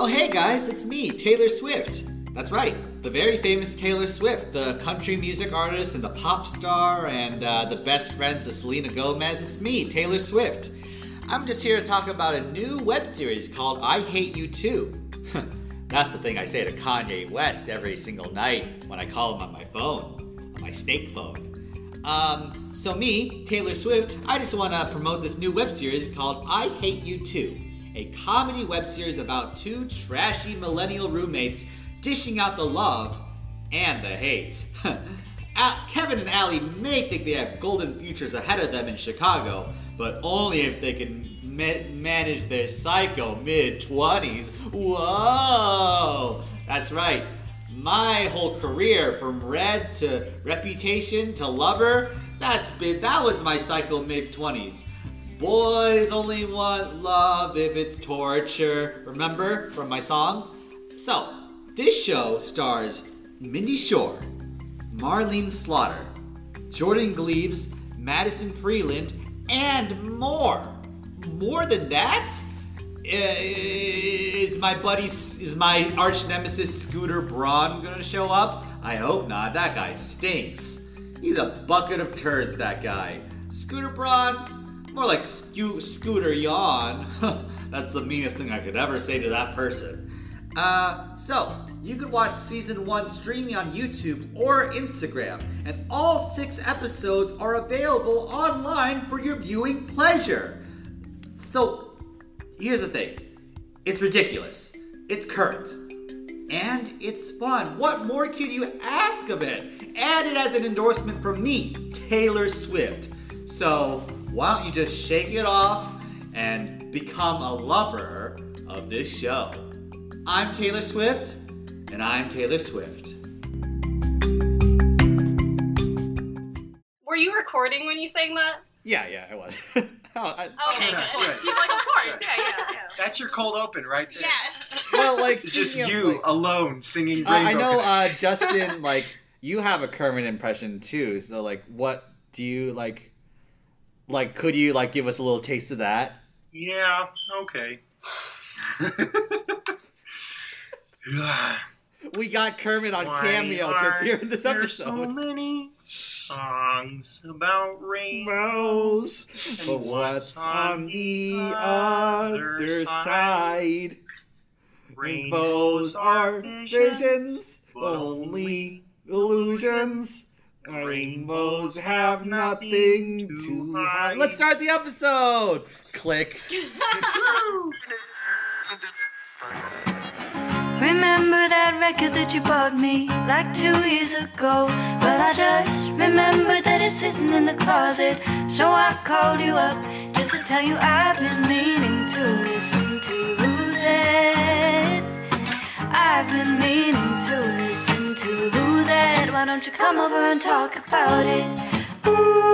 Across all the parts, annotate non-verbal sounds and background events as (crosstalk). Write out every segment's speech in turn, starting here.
Oh, hey guys, it's me, Taylor Swift. That's right, the very famous Taylor Swift, the country music artist and the pop star and uh, the best friend of Selena Gomez. It's me, Taylor Swift. I'm just here to talk about a new web series called I Hate You Too. (laughs) That's the thing I say to Kanye West every single night when I call him on my phone, on my snake phone. Um, so, me, Taylor Swift, I just want to promote this new web series called I Hate You Too, a comedy web series about two trashy millennial roommates dishing out the love and the hate. (laughs) Kevin and Allie may think they have golden futures ahead of them in Chicago, but only if they can ma- manage their psycho mid 20s. Whoa! That's right. My whole career from red to reputation to lover, that's been that was my psycho mid 20s. Boys only want love if it's torture. Remember from my song? So, this show stars Mindy Shore, Marlene Slaughter, Jordan Gleaves, Madison Freeland, and more. More than that? Uh, is my buddy, is my arch nemesis Scooter Braun gonna show up? I hope not. That guy stinks. He's a bucket of turds, that guy. Scooter Braun, more like Sco- Scooter Yawn. (laughs) That's the meanest thing I could ever say to that person. Uh, so, you can watch season one streaming on YouTube or Instagram, and all six episodes are available online for your viewing pleasure. So, here's the thing it's ridiculous, it's current, and it's fun. What more could you ask of it? And it has an endorsement from me, Taylor Swift. So, why don't you just shake it off and become a lover of this show? I'm Taylor Swift, and I'm Taylor Swift. Were you recording when you sang that? Yeah, yeah, I was. (laughs) oh, I, Oh, okay, Yeah, good. yeah. He's like, of course, yeah, yeah, yeah. That's your cold open right there. Yes. (laughs) well, like It's just of, you like- alone singing Uh, I know, uh, Justin. (laughs) Like, you have a Kermit impression too. So, like, what do you like? Like, could you like give us a little taste of that? Yeah, okay. (laughs) We got Kermit on Why cameo to appear in this there so episode. many songs about rainbows. Rainbows, but what's on the other side? Rainbows are visions, only illusions. Rainbows have nothing to hide. Let's start the episode. Click. (laughs) Remember that record that you bought me like two years ago? Well, I just remembered that it's sitting in the closet. So I called you up just to tell you I've been meaning to listen to that. I've been meaning to listen to do that. Why don't you come over and talk about it? Ooh.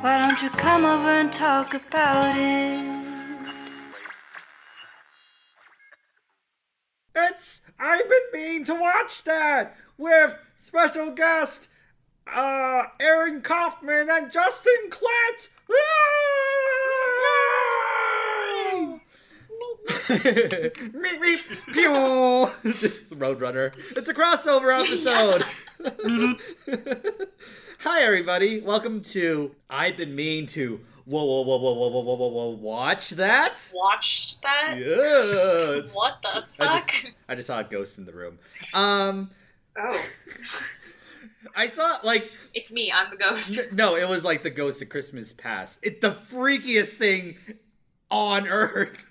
Why don't you come over and talk about it? It's I've been meaning to watch that with special guest uh Aaron Kaufman and Justin Klett. (laughs) meep meep pew. (laughs) Just Roadrunner. It's a crossover episode. (laughs) Hi everybody, welcome to I've been mean to whoa whoa whoa whoa whoa whoa whoa whoa whoa watch that. Watched that? Yeah. What the I fuck? just I just saw a ghost in the room. Um Oh, I saw like it's me. I'm the ghost. no, it was like the ghost of Christmas past. It's the freakiest thing on earth.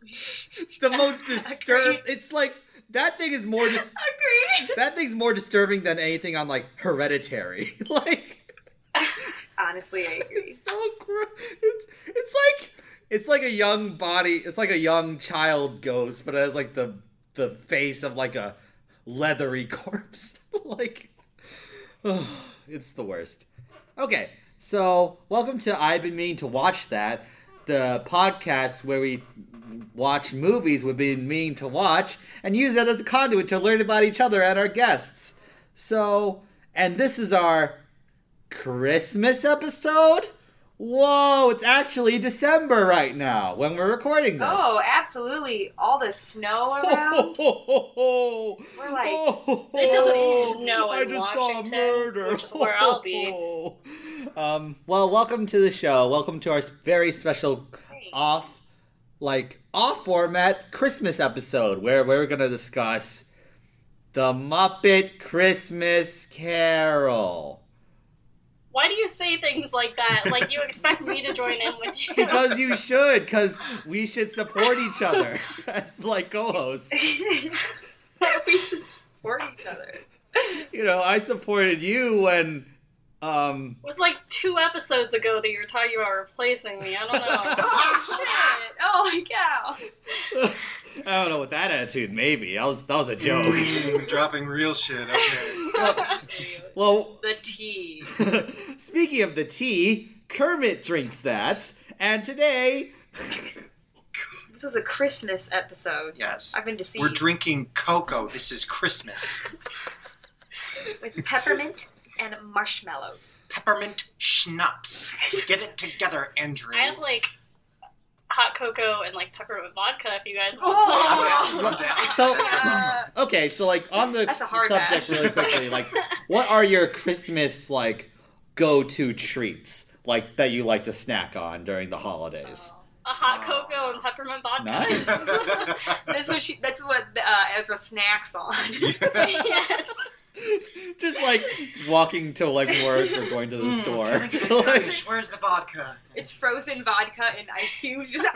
(laughs) the most disturbed. It's like that thing is more dis- Agreed. (laughs) that thing's more disturbing than anything on like Hereditary. (laughs) like Honestly, I agree. it's so gro- it's it's like it's like a young body. It's like a young child ghost, but it has like the the face of like a leathery corpse. like, (sighs) it's the worst. Okay, so welcome to I've been meaning to watch that, the podcast where we watch movies we've been meaning to watch and use that as a conduit to learn about each other and our guests. So, and this is our Christmas episode Whoa, it's actually December right now when we're recording this. Oh, absolutely. All the snow around. (laughs) We're like, It doesn't snow I in just saw Washington, murder. which is where I'll be. (laughs) Um, well, welcome to the show. Welcome to our very special Hey. off, like off format Christmas episode where we're gonna discuss the Muppet Christmas Carol. Why do you say things like that? Like you expect me to join in with you? Because you (laughs) should, because we should support each other (laughs) as like co-hosts. (laughs) we support each other. You know, I supported you when um It was like two episodes ago that you were talking about replacing me. I don't know. (laughs) Oh, shit. Oh, my cow. I don't know what that attitude maybe. That was that was a joke. Mm, (laughs) dropping real shit. Okay. well, The tea. (laughs) speaking of the tea, Kermit drinks that, and today This was a Christmas episode. Yes. I've been deceived. We're drinking cocoa. This is Christmas. with peppermint and marshmallows. Peppermint schnapps. Get it together, Andrew. I have like hot cocoa and like peppermint vodka if you guys want Oh! some. (laughs) I'm down. So- That sounds awesome. okay, so like on the That's a s- hard subject pass. really quickly, like (laughs) what are your Christmas like go-to treats like that you like to snack on during the holidays? A hot cocoa and peppermint vodka. Nice. (laughs) That's what she. That's what uh, Ezra snacks on. yes. (laughs) Just like walking to like work or going to the Mm, store. (laughs) (laughs) Like- Where's- Where's the vodka? it's frozen vodka and ice cubes. Just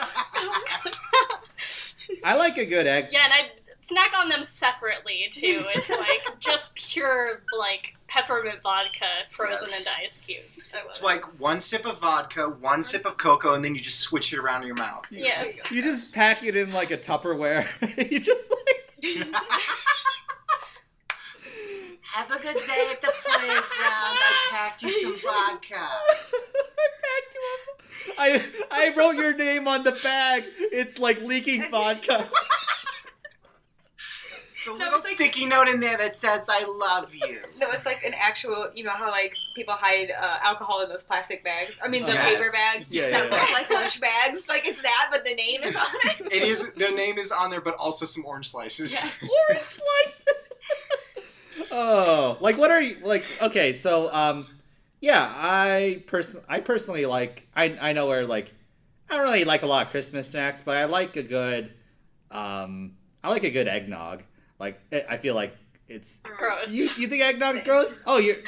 I like a good egg. Yeah, and I snack on them separately too. It's like just pure like peppermint vodka frozen Yes. into ice cubes. It's it. like one sip of vodka, one sip of cocoa, and then you just switch it around in your mouth. Yes. You just pack it in like a Tupperware. you just like Have a good day at the playground. I packed you some vodka. (laughs) I packed you up. I I wrote your name on the bag. It's like leaking (laughs) vodka. It's a No, little it's like- sticky note in there that says "I love you." no, it's like an actual. You know how like people hide uh, alcohol in those plastic bags. I mean the Yes. paper bags. Yeah, yeah, yeah. like lunch bags. Like it's that, but the name is on it. It is. Their name is on there, but also some orange slices. Yeah. (laughs) Orange slices. Oh, like what are you like? Okay, so um, yeah, I person I personally like I I know where like I don't really like a lot of Christmas snacks, but I like a good um I like a good eggnog. Like I I feel like it's Gross. you you think eggnog's (laughs) gross? Oh, you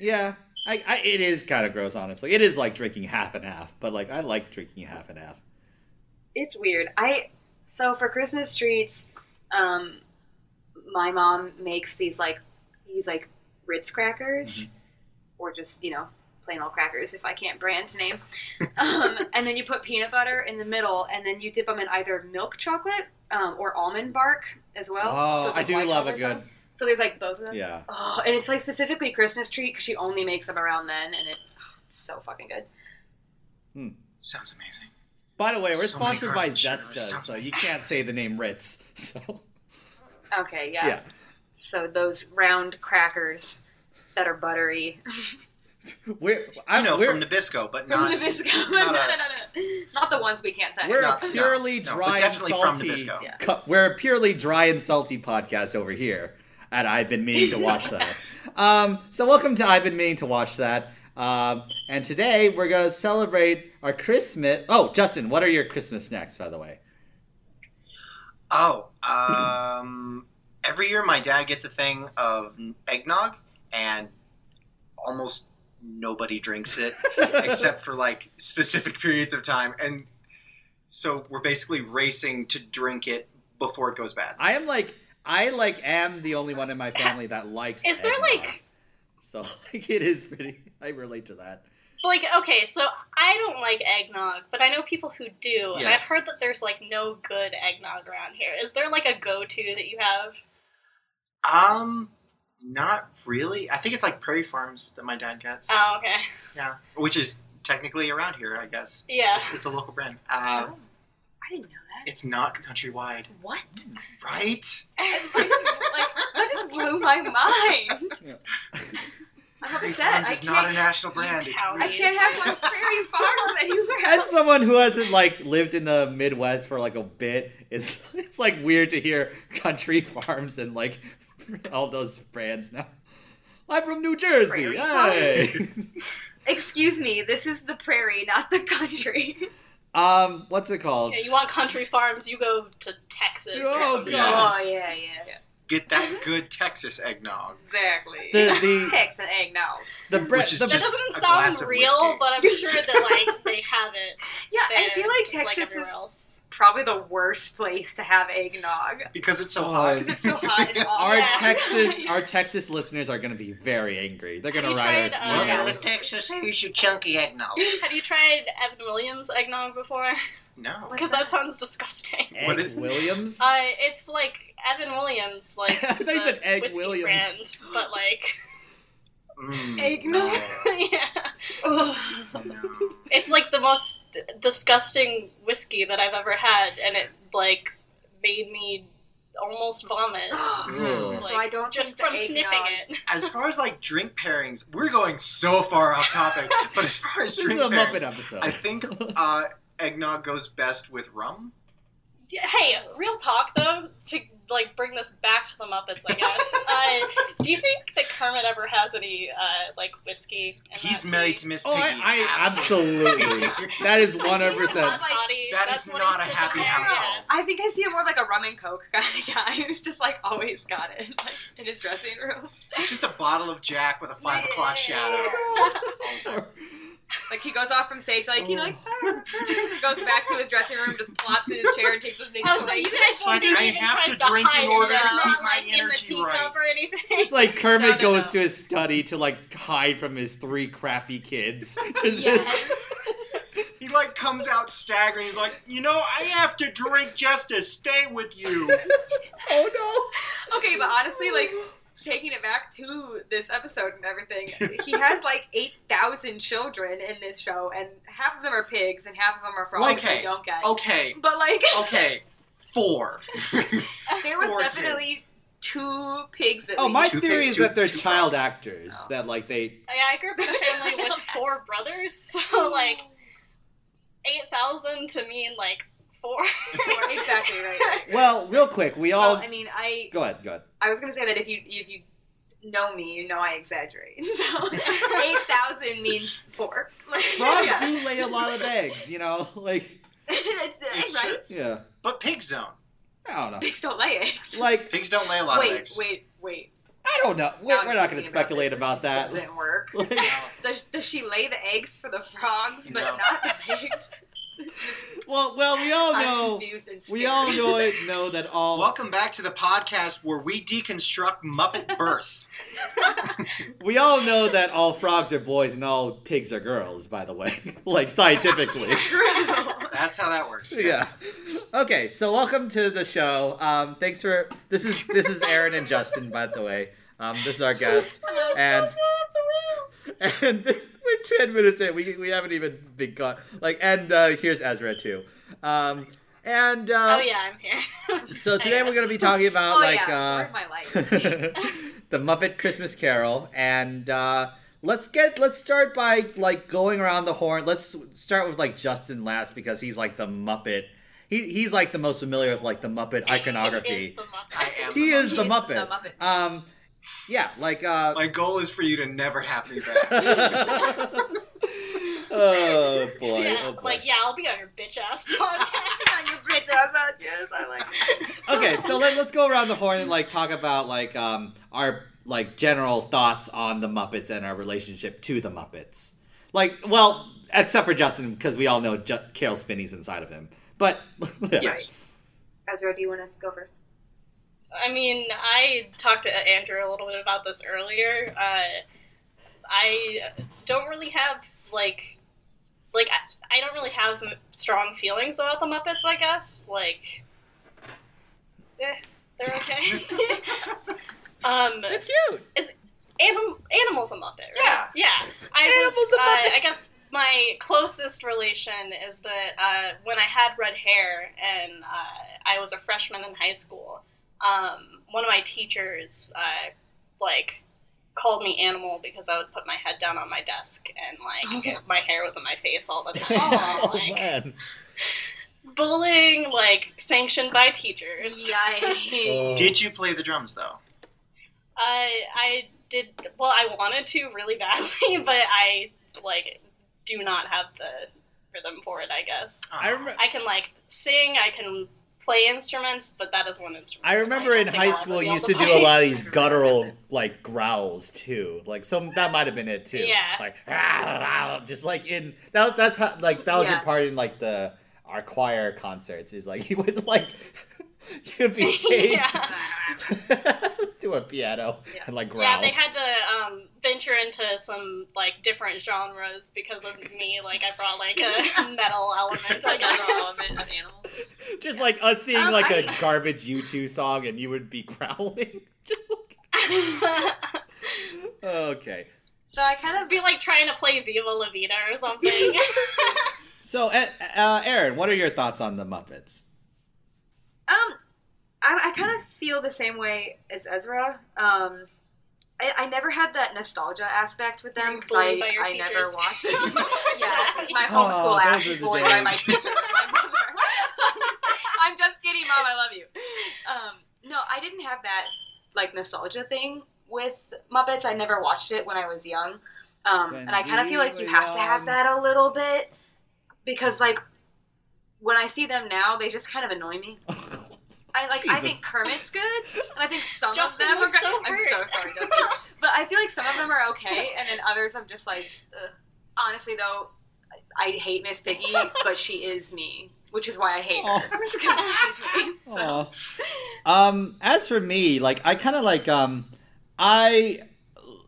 yeah. I, I it is kind of gross, honestly. It is like drinking half and half, but like I like drinking half and half. It's weird. I so for Christmas treats, um, my mom makes these like these like Ritz crackers, or just you know plain old crackers if I can't brand name. (laughs) um, and then you put peanut butter in the middle, and then you dip them in either milk chocolate um, or almond bark as well. Oh, So it's I do love a good something. So there's like both of them. yeah. Oh, and it's like specifically Christmas treat because she only makes them around then, and it, it's so fucking good. Sounds amazing. By the way, we're So sponsored by carbs. Zesta, so you can't say the name Ritz. (laughs) So Okay, yeah. yeah. So those round crackers that are buttery. (laughs) We're I I'm, know we're, from Nabisco, but From not. Nabisco. (laughs) no, not no, no, no. Not the ones we can't say. we're No, a no, purely no, dry and definitely from salty. Nabisco. Yeah. we're a purely dry and salty podcast over here, and I've been meaning to watch that. (laughs) um, so welcome to I've been meaning to watch that. Um, and today we're gonna celebrate our Christmas. Oh, Justin, what are your Christmas snacks, by the way? Oh, um, (clears throat) every year my dad gets a thing of eggnog, and almost nobody drinks it (laughs) except for like specific periods of time, and so we're basically racing to drink it before it goes bad. I am like I like am the only one in my family that likes. Is there, eggnog. like- So (laughs) like it is pretty. I relate to that. Like, okay, so I don't like eggnog, but I know people who do, and I've heard that there's like no good eggnog around here. Is there like a go-to that you have? Um, not really. I think it's like Prairie Farms that my dad gets. Oh, okay. yeah, which is technically around here, I guess. Yeah. It's, it's a local brand. Uh, Oh, I didn't know that. it's not countrywide, What? right? I (laughs) just, like, that just blew my mind. (laughs) I'm upset. Adams I is not a can't- national brand. It's I can't have my prairie (laughs) farms anywhere As someone who hasn't like lived in the Midwest for like a bit, it's (laughs) it's like weird to hear country (laughs) farms and like all those brands now. I'm from New Jersey. Hey. Excuse me, this is the prairie, not the country. um, what's it called? Yeah, you want country farms, you go to Texas or Oh, something. Yes. Oh yeah, yeah, Get that good Texas eggnog. exactly. The the (laughs) Picks and egg now. the bre- Which is the, That just- doesn't a sound of real, but I'm sure that like (laughs) they have it Yeah, there, I feel like just like Texas is else. probably the worst place to have eggnog Because it's so Oh, hot. because it's so hot and (laughs) all. our Yeah. Texas our Texas listeners are gonna be very angry. They're gonna Have you write tried, us uh, emails. Welcome to Texas. Here's your chunky eggnog. Have you tried Evan Williams eggnog before? No. Because that sounds disgusting. Egg What is- Williams? Uh, it's like Evan Williams, like (laughs) I thought the said Egg whiskey Williams. brand, but like, Mm, Eggnog? (laughs) yeah, No. no. it's like the most disgusting whiskey that I've ever had, and it like made me almost vomit. (gasps) Ugh. so I don't just from the sniffing it. (laughs) As far as like drink pairings, we're going so far off topic. But as far as this is drink a pairings, episode. I think uh, eggnog goes best with rum. Hey, real talk though, to like bring this back to the Muppets, I guess. (laughs) uh, do you think that Kermit ever has any uh, like whiskey? In He's that married tea? to Miss oh, Piggy. I, I absolutely. (laughs) that is one hundred percent. Like, Toddy, that's not a happy sipping household. I think I see him more like a rum and coke (laughs) kind of guy who's just like always got it like, in his dressing room. It's just a bottle of Jack with a five o'clock shadow. Like he goes off from stage, like you know, like oh. ah, ah, ah, goes back to his dressing room, just plops in his chair and takes a big Oh, so you guys like, don't I have to drink in order to It's keep not my like in the energy teacup right. or anything. It's like (laughs) Kermit No, no, goes no. to his study to like hide from his three crafty kids. (laughs) Yes. (laughs) He like comes out staggering. He's like, You know, I have to drink just to stay with you. oh no. Okay, but honestly, like taking it back to this episode and everything, (laughs) he has like eight thousand children in this show, and half of them are pigs and half of them are frogs. Okay. Don't get. okay, But like, (laughs) okay, four. (laughs) there was Four definitely kids. two pigs at no! Oh, least. my Two theory pigs, is two- that they're child frogs. actors. Oh. That like they. Oh, yeah, I grew up in a family with four brothers, so oh. like eight thousand to mean like four. exactly right. right. (laughs) Well, real quick, we all. Well, I mean, I Go ahead. Go ahead. I was gonna say that if you if you know me, you know I exaggerate. (laughs) So (laughs) eight thousand means four. Like, Frogs yeah. do lay a lot of eggs. You know, like it's, It's right. true. yeah. But pigs don't. I don't know. Pigs don't lay eggs. Like Pigs don't lay a lot wait, of eggs. wait, wait. I don't know. We're, Now we're not going to thinking about speculate this. about This that. just Doesn't work. Like, Does, does she lay the eggs for the frogs, but No. not the pigs? (laughs) well, well, we all know. We all know it. Know that all. Welcome back to the podcast where we deconstruct Muppet birth. (laughs) We all know that all frogs are boys and all pigs are girls. By the way, (laughs) like scientifically. True. That's how that works. Yeah. Okay, so welcome to the show. Um, thanks for this is this is Aaron and Justin, by the way. Um, this is our guest, and and this we're ten minutes in. We we haven't even begun. Like, and uh, here's Ezra too. Um, and uh, oh yeah, I'm here. (laughs) so today we're going to be talking about oh like yeah, uh, (laughs) the Muppet Christmas Carol, and uh, let's get let's start by like going around the horn. Let's start with like Justin last because he's like the Muppet. He he's like the most familiar with like the Muppet (laughs) Is iconography. the Muppet. I am. He the is the Muppet. the Muppet. Um, yeah, like uh. My goal is for you to never have me back. (laughs) (laughs) oh boy! yeah, oh, boy. like yeah, I'll be on your bitch ass (laughs) podcast. On your bitch ass out, yes, I like okay, so let, let's go around the horn and like talk about like um our like general thoughts on the Muppets and our relationship to the Muppets. Like, well, except for Justin, because we all know Ju- Caroll Spinney's inside of him. But yes. Ezra, do you want to go first? I mean, I talked to Andrew a little bit about this earlier. Uh, I don't really have like, like I, I don't really have strong feelings about the Muppets. I guess like, eh, they're okay. (laughs) um, they're cute. anim- animals a Muppet, right? Yeah. Yeah. I Animals was, a uh, Muppet. I guess my closest relation is that uh, when I had red hair and uh, I was a freshman in high school, um, one of my teachers, uh, like, called me animal because I would put my head down on my desk and like it- my hair was in my face all the (laughs) time. oh like, man. bullying like sanctioned by teachers. Yikes. Did you play the drums though? I I did well. I wanted to really badly, (laughs) but I like do not have the rhythm for it. I guess I remember. I can like sing. I can play instruments, but that is one instrument. I remember can't in high school you used to do a lot of these guttural like growls too. Like some that might have been it too. Yeah. Like "Ah, ah," just like in that that's how like that was your part in like the our choir concerts is like (laughs) you would like (laughs) you'd be (laughs) chained to (laughs) a piano Yeah. and like growl. Yeah, they had to um, venture into some like different genres because of me. Like I brought like a metal element. I guess. element of animals. just like us seeing Um, like I- a garbage U2 song and you would be growling. just like okay. So I kind of be like trying to play Viva La Vida or something. So, uh, uh, Aaron, what are your thoughts on the Muppets? Um, I, I kind of feel the same way as Ezra. Um, I, I never had that nostalgia aspect with them because I, Bullied by I never watched (laughs) them. yeah, my Oh, homeschool those ass are bullied by my days. teacher. My mother. (laughs) I'm just kidding, mom. I love you. Um, no, I didn't have that like nostalgia thing with Muppets. I never watched it when I was young, um, and I kind of feel like you were have to have that a little bit because like when I see them now, they just kind of annoy me. (laughs) I like. I think Kermit's good, and I think some Justin of them are looks great. so I'm so sorry, Justin. (laughs) but I feel like some of them are okay, and then others I'm just like, Ugh. honestly though, I hate Miss Piggy, (laughs) but she is me, which is why I hate her. Because she's me. So. Um, as for me, like I kind of like um, I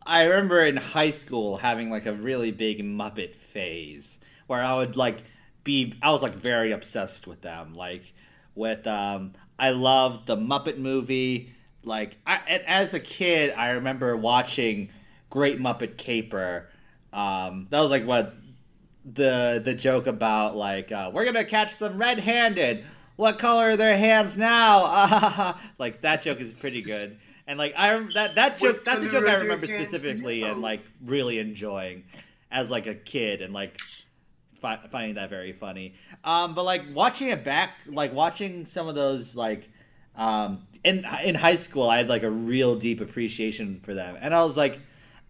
I remember in high school having like a really big Muppet phase where I would like be I was like very obsessed with them, like with um, I loved the Muppet movie. Like I, as a kid, I remember watching Great Muppet Caper. Um, that was like what the the joke about like uh, we're gonna catch them red-handed. What color are their hands now? Ah, (laughs) like that joke is pretty good. And like I that that joke What that's a joke I remember specifically and like really enjoying as like a kid and like fi- finding that very funny. Um, but like watching it back, like watching some of those like um in in high school, I had like a real deep appreciation for them, and I was like,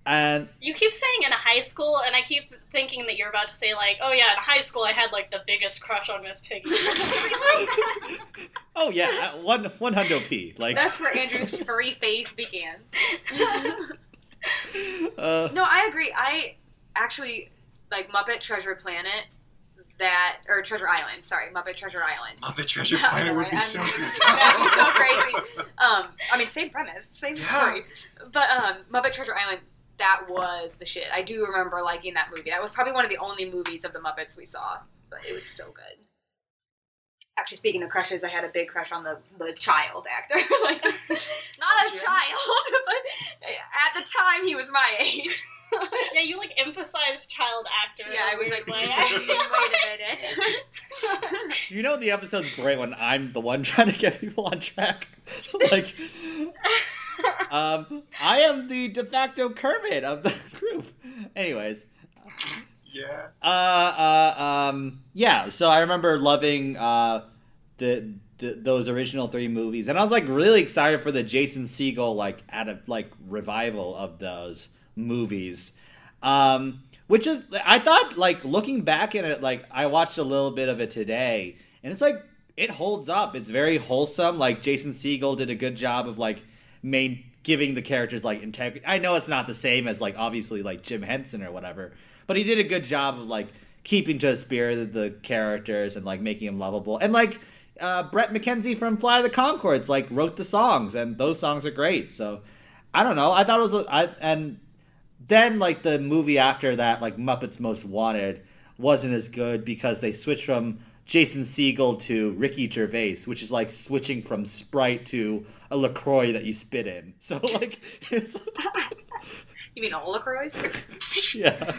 and you keep saying in high school, and I keep thinking that you're about to say like, oh yeah, in high school I had like the biggest crush on Miss Piggy. (laughs) oh yeah, uh, one one hundred p like That's where Andrew's furry phase began. (laughs) (laughs) uh, No, I agree. I actually like Muppet Treasure Planet. That or Treasure Island. Sorry, Muppet Treasure Island. Muppet Treasure (laughs) Yeah, Planet would be I'm- so (laughs) good. (laughs) That'd be so crazy. Um, I mean, same premise, same Yeah. story, but um, Muppet Treasure Island. That was the shit. I do remember liking that movie. That was probably one of the only movies of the Muppets we saw, but it was so good. Actually, speaking of crushes, I had a big crush on the, the child actor. like, not a child, but at the time he was my age. (laughs) yeah, you like emphasize child actor. Yeah, I was like, way. (laughs) wait a minute. you know the episode's great when I'm the one (laughs) trying to get people on track. like, um, I am the de facto Kermit of the group. Anyways, yeah. uh, uh, um, yeah. So I remember loving uh, the, the those original three movies, and I was like really excited for the Jason Segel like at a like revival of those movies. Um, which is I thought like looking back at it, like I watched a little bit of it today, and it's like it holds up. It's very wholesome. Like Jason Segel did a good job of like main giving the characters like integrity. I know it's not the same as like obviously like Jim Henson or whatever, but he did a good job of like keeping to the spirit of the characters and like making them lovable. And like uh, Bret McKenzie from Flight of the Conchords like wrote the songs, and those songs are great. So I don't know. I thought it was I and then like the movie after that, like Muppets Most Wanted, wasn't as good because they switched from Jason Segel to Ricky Gervais, which is like switching from Sprite to a Lacroix that you spit in. (laughs) So like it's (laughs) you mean all LaCroix? (laughs) yeah.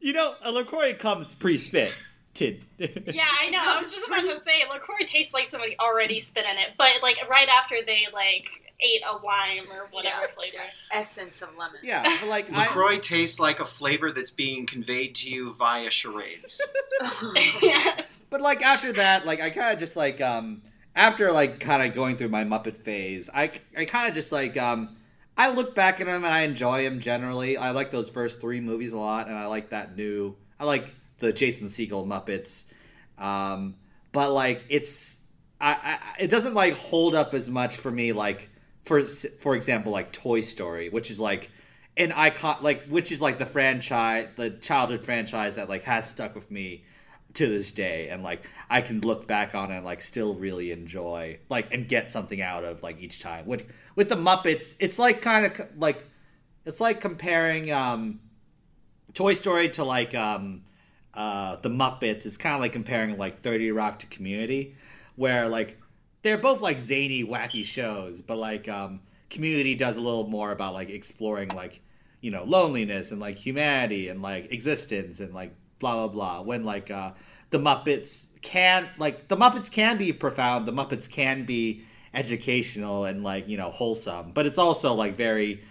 you know, a Lacroix comes pre-spit. Tid. Yeah, I know. I was just about to say LaCroix tastes like somebody already spit in it, but like right after they like ate a lime or whatever Yeah. flavor. Essence of lemon. Yeah, but like (laughs) I, LaCroix tastes like a flavor that's being conveyed to you via charades. (laughs) (laughs) yes. But like after that, like I kind of just like um after like kind of going through my Muppet phase, I I kind of just like um I look back at them and I enjoy them generally. I like those first three movies a lot, and I like that new. I like the Jason Segel Muppets, um, but like it's I, I it doesn't like hold up as much for me like for for example like Toy Story, which is like an icon like which is like the franchise the childhood franchise that like has stuck with me to this day and like I can look back on and like still really enjoy like and get something out of like each time. With with the Muppets, it's like kind of like it's like comparing um Toy Story to like um uh the Muppets. It's kind of like comparing like 30 Rock to Community where like they're both like zany wacky shows, but like um Community does a little more about like exploring like you know loneliness and like humanity and like existence and like blah blah blah. When like uh the muppets can like the muppets can be profound. The muppets can be educational and like you know wholesome. But it's also like very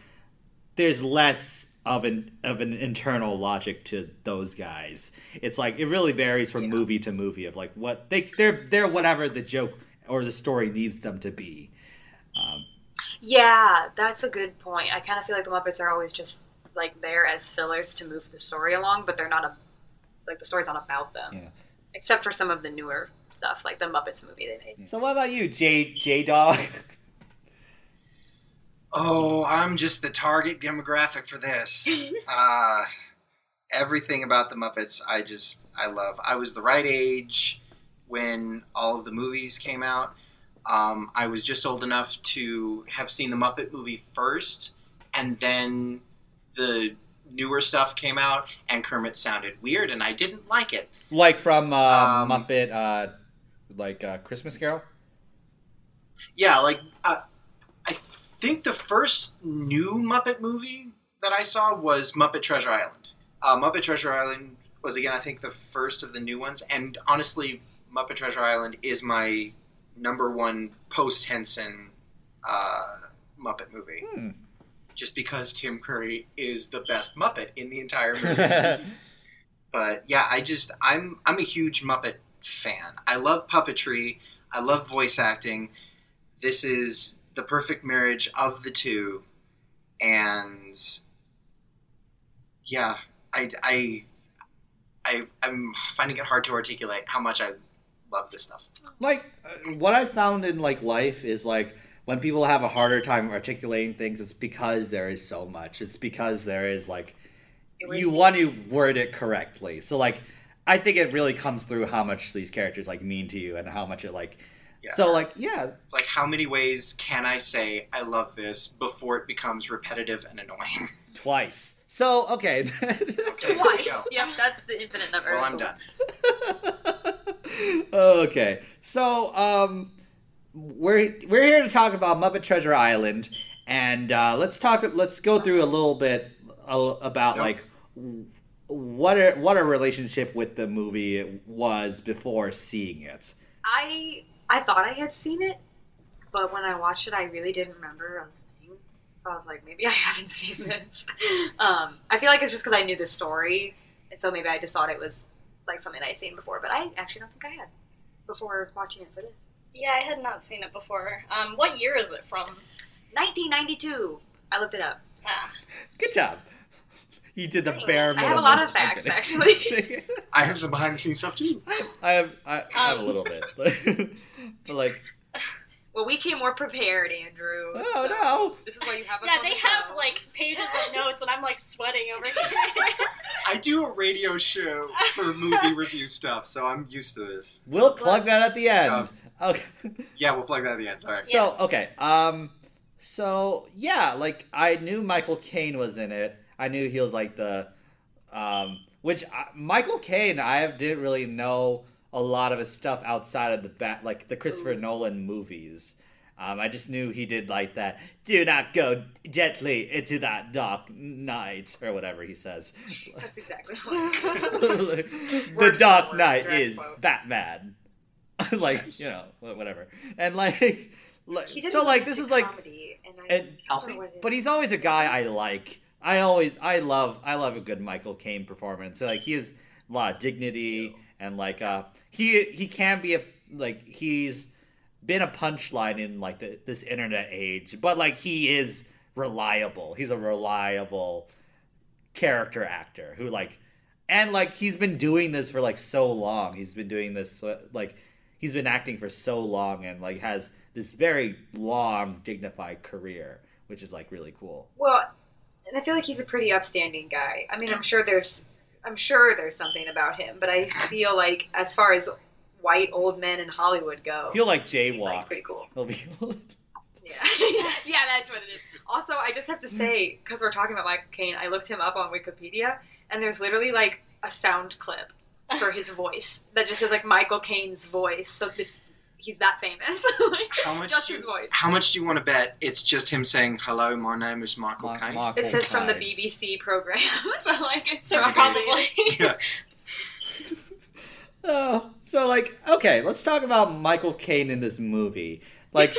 there's less of an of an internal logic to those guys. It's like it really varies from movie to movie of like what they they're they're whatever the joke or the story needs them to be um, Yeah, that's a good point. I kind of feel like the Muppets are always just like there as fillers to move the story along, but they're not a like the story's not about them. Yeah. Except for some of the newer stuff, like the Muppets movie they made. so what about you j j dog Oh, I'm just the target demographic for this. (laughs) uh, everything about the Muppets, I just I love. I was the right age when all of the movies came out. Um, I was just old enough to have seen the Muppet movie first, and then the newer stuff came out, and Kermit sounded weird, and I didn't like it. like from uh, Um, muppet uh like uh christmas carol Yeah, like uh, I think the first new Muppet movie that I saw was Muppet Treasure Island. Uh, Muppet Treasure Island was again, I think, the first of the new ones, and honestly, Muppet Treasure Island is my number one post Henson uh, Muppet movie. Hmm. Just because Tim Curry is the best Muppet in the entire (laughs) movie. but yeah, I just I'm I'm a huge Muppet fan. I love puppetry. I love voice acting. This is the perfect marriage of the two, and yeah, I I I I'm finding it hard to articulate how much I love this stuff. like uh, what i found in like life is like when people have a harder time articulating things it's because there is so much it's because there is like you want to word it correctly so like i think it really comes through how much these characters like mean to you and how much it like Yeah. so like yeah It's like how many ways can I say I love this before it becomes repetitive and annoying? (laughs) twice so okay (laughs) Okay, Twice. go. Yep, that's the infinite number. Well, I'm done. (laughs) okay, so um, we're we're here to talk about Muppet Treasure Island, and uh, let's talk. Let's go through a little bit about Yep. like what a, what a relationship with the movie was before seeing it. I I thought I had seen it, but when I watched it, I really didn't remember a thing. So I was like, maybe I (laughs) haven't seen this. um, I feel like it's just because I knew the story, and so maybe I just thought it was like something I'd seen before. But I actually don't think I had before watching it for this. Yeah, I had not seen it before. Um, what year is it from? 1992. I looked it up. Ah, Good job. You did the Thanks. bare I have a lot of facts, actually. (laughs) I have some behind the scenes stuff too. I have I, I have a Um. little bit, but (laughs) like Well, we came more prepared, Andrew. oh so no. This is why you have us yeah, on they the have show. like pages of (laughs) notes, and I'm like sweating over here. I do a radio show for movie (laughs) review stuff, so I'm used to this. We'll plug that at the end. Um, okay. Yeah, we'll plug that at the end. Sorry. So Yes. okay, um, so yeah, like I knew Michael Caine was in it. I knew he was like the, um, which I, Michael Caine. I didn't really know a lot of his stuff outside of the bat, like the Christopher Nolan movies. Um, I just knew he did like that. Do not go gently into that dark night, or whatever he says. That's exactly (laughs) what. the Word for Dark word, Knight is quote. Batman. (laughs) like you know, whatever. And like, (laughs) like, He so like this romantic is like and I and- can't Healthy. remember what it is. but he's always a guy I like. I always I love I love a good Michael Caine performance. So, like he has a lot of dignity and like uh he he can be a like he's been a punchline in like the, this internet age, but like he is reliable. He's a reliable character actor who like and like he's been doing this for like so long. He's been doing this uh, like he's been acting for so long and like has this very long dignified career, which is like really cool. Well, and I feel like he's a pretty upstanding guy. I mean, I'm sure there's, I'm sure there's something about him, but I feel like as far as white old men in Hollywood go, He'll like he's like pretty cool. He'll be (laughs) Yeah, (laughs) yeah, that's what it is. Also, I just have to say, because we're talking about Michael Caine, I looked him up on Wikipedia, and there's literally like a sound clip for his voice that just says like Michael Caine's voice. So it's he's that famous. (laughs) like, How much just do his you- voice. How much do you want to bet it's just him saying, hello, my name is Michael Mark- Caine? Mark It says from the BBC program, (laughs) so like it's So probably. probably. (laughs) Yeah. Oh, so like okay, let's talk about Michael Caine in this movie. Like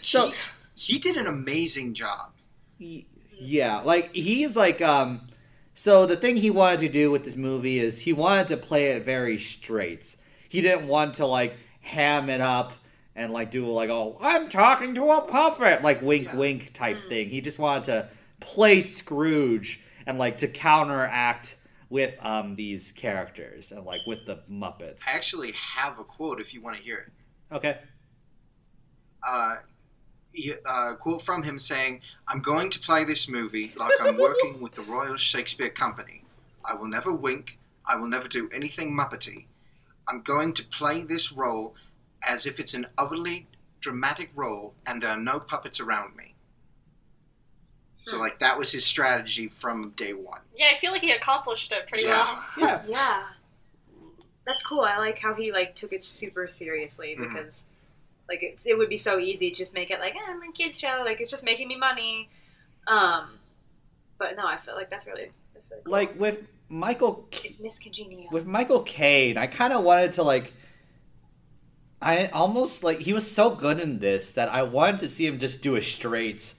so He did an amazing job. Y- Yeah, like he's like um so the thing he wanted to do with this movie is he wanted to play it very straight. He didn't want to like ham it up and like do like oh I'm talking to a puppet like wink Yeah. wink type thing. He just wanted to play Scrooge and like to counteract with um these characters and like with the Muppets. I actually have a quote if you want to hear it. Okay. uh, he- uh, quote from him saying, I'm going to play this movie like I'm working (laughs) with the Royal Shakespeare Company. I will never wink. I will never do anything Muppety. I'm going to play this role as if it's an utterly dramatic role and there are no puppets around me. So, Hmm. like, that was his strategy from day one. Yeah, I feel like he accomplished it pretty Yeah. well. Yeah. (laughs) Yeah, that's cool. I like how he like took it super seriously Mhm. because like it's, it would be so easy to just make it like, eh, my kids show, like it's just making me money. Um, but no, I feel like that's really that's really cool. Like with Michael it's with Michael Caine, I kind of wanted to like. I almost like he was so good in this that I wanted to see him just do a straight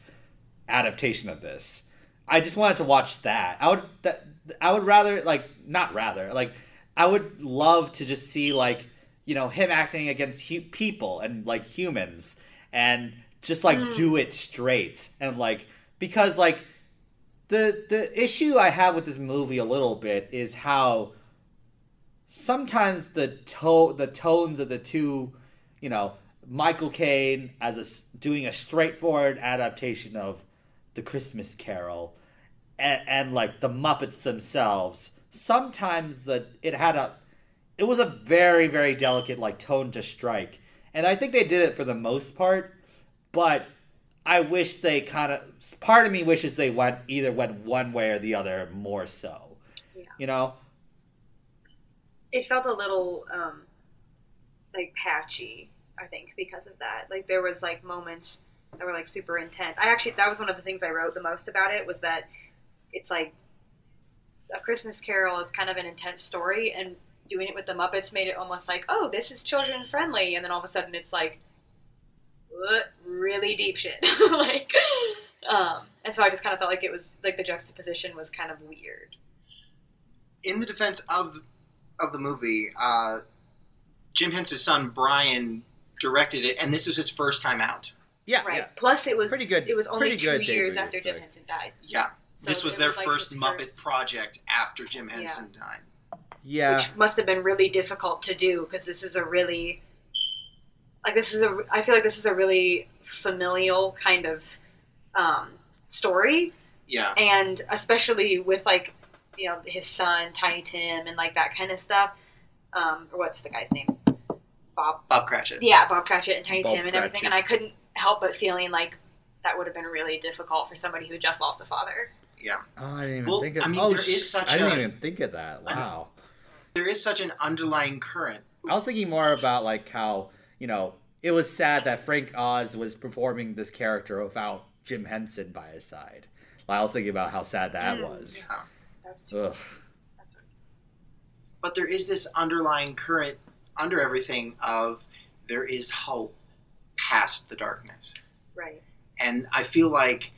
adaptation of this. I just wanted to watch that. I would that I would rather like not rather like I would love to just see like you know him acting against hu- people and like humans and just like mm. do it straight and like because like the the issue I have with this movie a little bit is how sometimes the to- the tones of the two, you know, Michael Caine as a doing a straightforward adaptation of the Christmas Carol, and, and like the Muppets themselves. Sometimes that it had a, it was a very very delicate like tone to strike, and I think they did it for the most part, but. I wish they kind of. Part of me wishes they went either went one way or the other more so. Yeah. You know, it felt a little um, like patchy i think because of that like there was like moments that were like super intense i actually that was one of the things i wrote the most about it was that it's like a christmas carol is kind of an intense story and doing it with the muppets made it almost like oh this is children friendly and then all of a sudden it's like? Really deep shit (laughs) like um and so i just kind of felt like it was like the juxtaposition was kind of weird in the defense of of the movie, uh, Jim Henson's son Brian directed it, and this was his first time out. yeah, right yeah. plus it was Pretty good- it was only two years after jim right. henson died Yeah, So this was it their like first his Muppet first- project after Jim Henson died. Yeah. which must have been really difficult to do because this is a really like this is a I feel like this is a really familial kind of um, story, Yeah, and especially with like you know his son Tiny Tim and like that kind of stuff. Um, or what's the guy's name? Bob. Bob Cratchit. Yeah, Bob Cratchit and Tiny Bob Tim and everything. And I couldn't help but feeling like that would have been really difficult for somebody who just lost a father. Yeah, Oh, I didn't even Well, think of I mean, oh, there sh- such I didn't even think of that. I know. Wow. there is such an underlying current. I was thinking more about like how, you know, it was sad that Frank Oz was performing this character without Jim Henson by his side. Like, I was thinking about how sad that mm, was. Yeah. That's too. But there is this underlying current under everything of there is hope. past the darkness. Right. And I feel like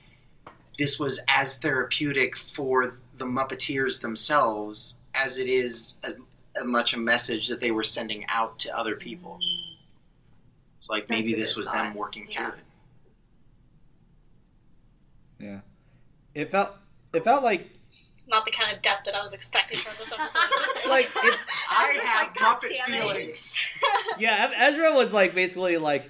this was as therapeutic for the Muppeteers themselves as it is a, a much a message that they were sending out to other people. Mm. It's like maybe this was thought. them working Yeah. through it. Yeah. It felt it felt like It's not the kind of depth that I was expecting from this (laughs) episode. like it, I have like, God Muppet feelings. (laughs) yeah, Ezra was like basically like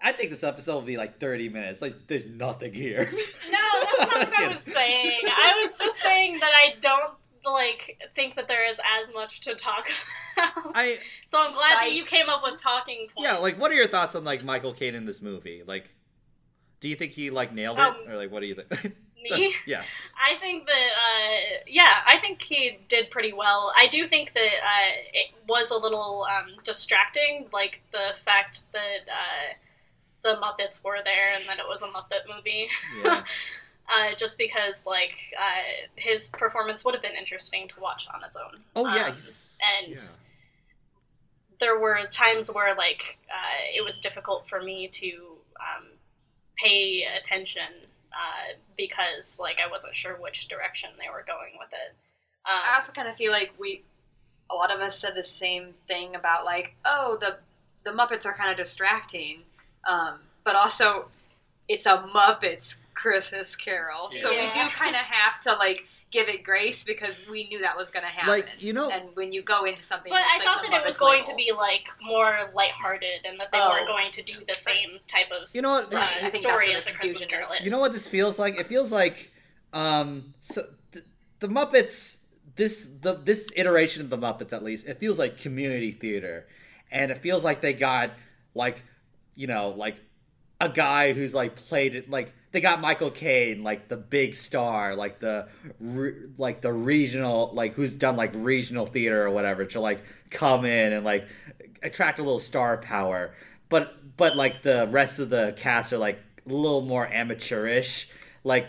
I think this episode will be like 30 minutes. Like there's nothing here. No, that's not what I was (laughs) saying. I was just saying that I don't like think that there is as much to talk about. I (laughs) so I'm glad that you came up with talking points. yeah, like what are your thoughts on like Michael Caine in this movie? Like do you think he like nailed it Um, or like what do you think? (laughs) me. yeah. I think that, uh, yeah, I think he did pretty well. I do think that uh, it was a little um, distracting, like the fact that uh, the Muppets were there and that it was a Muppet movie. Yeah. (laughs) uh, just because, like, uh, his performance would have been interesting to watch on its own. Oh yeah. Um, and yeah. there were times where like uh, it was difficult for me to um, pay attention uh, because like I wasn't sure which direction they were going with it. I Um, also kind of feel like we, a lot of us said the same thing about like, oh, the the Muppets are kind of distracting, um, but also it's a Muppets Christmas Carol, so we do kind of have to like give it grace because we knew that was going to happen. Like, you know- and when you go into something, but with, I like, thought the that it was going label- to be like more lighthearted and that they Oh. weren't going to do the same type of You know what? uh, I think story where as a Christmas confusion Carol is. is. You know what this feels like? It feels like um so th- the Muppets this the this iteration of the Muppets at least, it feels like community theater. And it feels like they got like you know, like a guy who's like played it like they got Michael Caine, like the big star, like the re- like the regional, like who's done like regional theater or whatever, to like come in and like attract a little star power. But but like the rest of the cast are like a little more amateurish. Like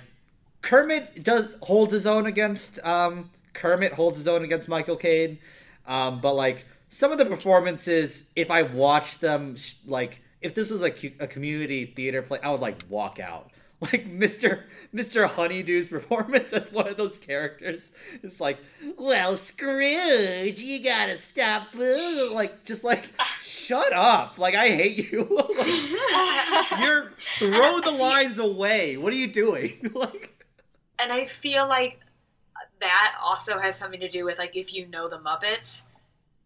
Kermit does holds his own against um Kermit holds his own against Michael Caine. Um, but like some of the performances, if I watch them, like if this was like a community theater play, I would like walk out. (laughs) Like Mr. Mr. Honeydew's performance as one of those characters is like, well, Scrooge, you gotta stop, boo." like just like, shut up, like I hate you. (laughs) Like, You're (laughs) throw the lines away. What are you doing? like, and I feel like that also has something to do with like if you know the Muppets,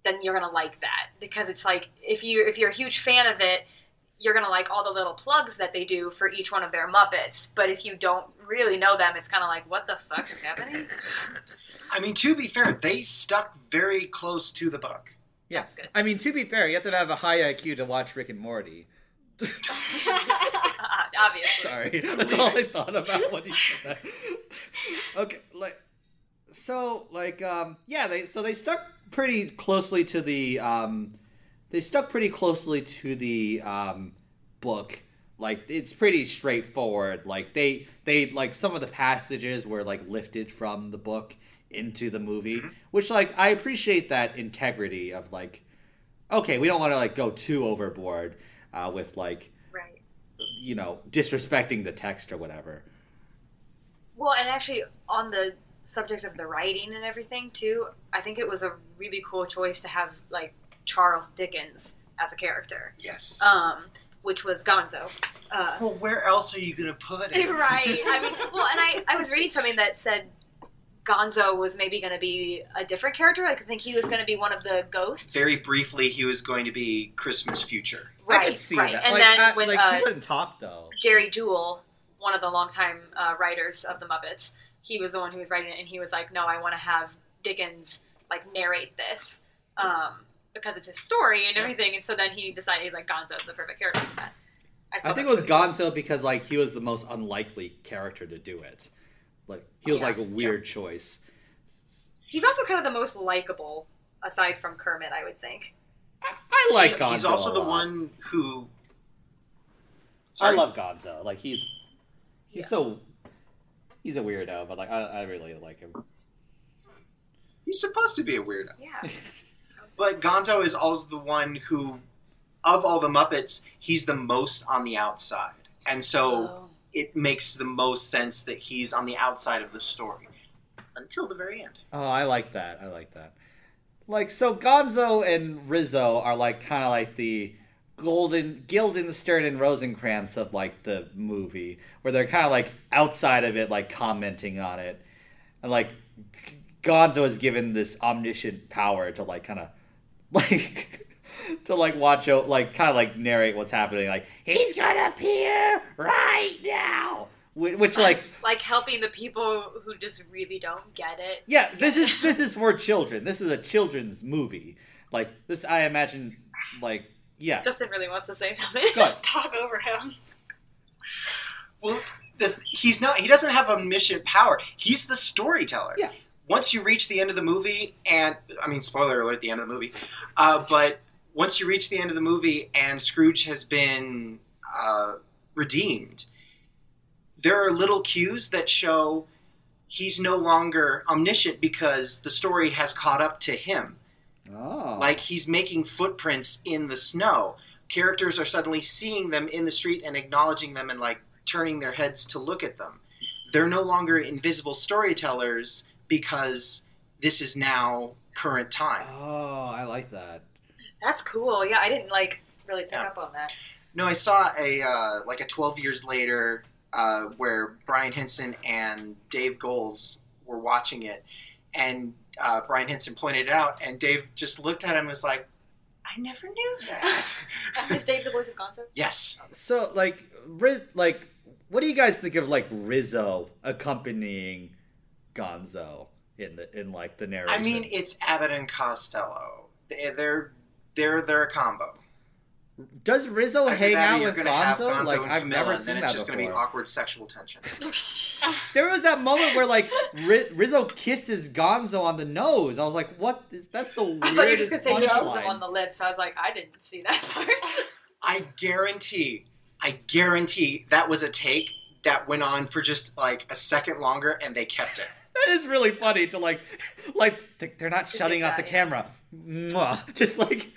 then you're gonna like that because it's like if you if you're a huge fan of it, you're gonna like all the little plugs that they do for each one of their Muppets. But if you don't really know them, it's kind of like what the fuck is happening? (laughs) I mean, to be fair, they stuck very close to the book. yeah. That's good. I mean, to be fair, you have to have a high IQ to watch Rick and Morty. (laughs) Obviously. Sorry, that's all I thought about when you said that. Okay, like so, like um, yeah, they so they stuck pretty closely to the um, they stuck pretty closely to the um book. Like it's pretty straightforward. Like they they like some of the passages were like lifted from the book into the movie, which like I appreciate that integrity of like okay, we don't want to like go too overboard uh, with like Right. you know disrespecting the text or whatever. Well, and actually, on the subject of the writing and everything too, I think it was a really cool choice to have like Charles Dickens as a character, Yes. um, which was Gonzo. Uh, well, where else are you going to put it? (laughs) right. I mean, well, and I, I was reading something that said Gonzo was maybe going to be a different character. Like, I think he was going to be one of the ghosts. Very briefly, he was going to be Christmas Future. right, I could see right. that. And like, then I- when like uh, he wouldn't talk though. Jerry Juhl, one of the longtime uh, writers of the Muppets, he was the one who was writing it, and he was like, "No, I want to have Dickens like narrate this um, because it's his story and everything." And so then he decided he's like, "Gonzo's the perfect character for that." I thought think it was Gonzo because like he was the most unlikely character to do it. Like he was Yeah. like a weird choice. He's also kind of the most likable, aside from Kermit, I would think. I like Gonzo. He's also a the one who. Sorry. I love Gonzo. Like he's he's Yeah. so he's a weirdo, but like I, I really like him. He's supposed to be a weirdo. Yeah. (laughs) But Gonzo is also the one who of all the Muppets, he's the most on the outside, and so Oh. it makes the most sense that he's on the outside of the story until the very end. Oh, I like that. I like that. Like so, Gonzo and Rizzo are like kind of like the golden Guildenstern and Rosencrantz of like the movie, where they're kind of like outside of it, like commenting on it, and like Gonzo is given this omniscient power to like kind of (laughs) like to like watch out, like kind of like narrate what's happening. Like he's gonna appear right now, which like (laughs) Like helping the people who just really don't get it. yeah, to this is this is for (laughs) children. This is a children's movie. Like this, I imagine. Like yeah, Justin really wants to say something. Just talk over him. Well, the, he's not. He doesn't have omniscient power. He's the storyteller. Yeah. Once you reach the end of the movie, and I mean, spoiler alert, the end of the movie. Uh, but once you reach the end of the movie, and Scrooge has been uh, redeemed, there are little cues that show he's no longer omniscient because the story has caught up to him. oh, Like he's making footprints in the snow. Characters are suddenly seeing them in the street and acknowledging them and like turning their heads to look at them. They're no longer invisible storytellers because this is now current time. oh, I like that. That's cool. Yeah, I didn't like really pick Yeah. up on that. No, I saw a uh, like a 12 years later uh, where Brian Henson and Dave Goelz were watching it, and uh, Brian Henson pointed it out, and Dave just looked at him and was like, "I never knew that." (laughs) Is Dave the voice of Gonzo? yes. So like Riz, like what do you guys think of like Rizzo accompanying Gonzo in the in like the narration? I mean, it's Abbott and Costello. They- They're they're they're a combo. does Rizzo Either hang that out with Gonzo? Gonzo Like and I've Camilla, never and seen then that it's just going to be awkward sexual tension. (laughs) There was that moment where like Rizzo kisses Gonzo on the nose. I was like, "What? Is, that's the weirdest I thought you were just gonna say he kisses punchline. him on the lips. I was like, I didn't see that part. (laughs) I guarantee, I guarantee that was a take that went on for just like a second longer, and they kept it. (laughs) That is really funny to like, like they're not To shutting off the camera. Mwah. (laughs) Just like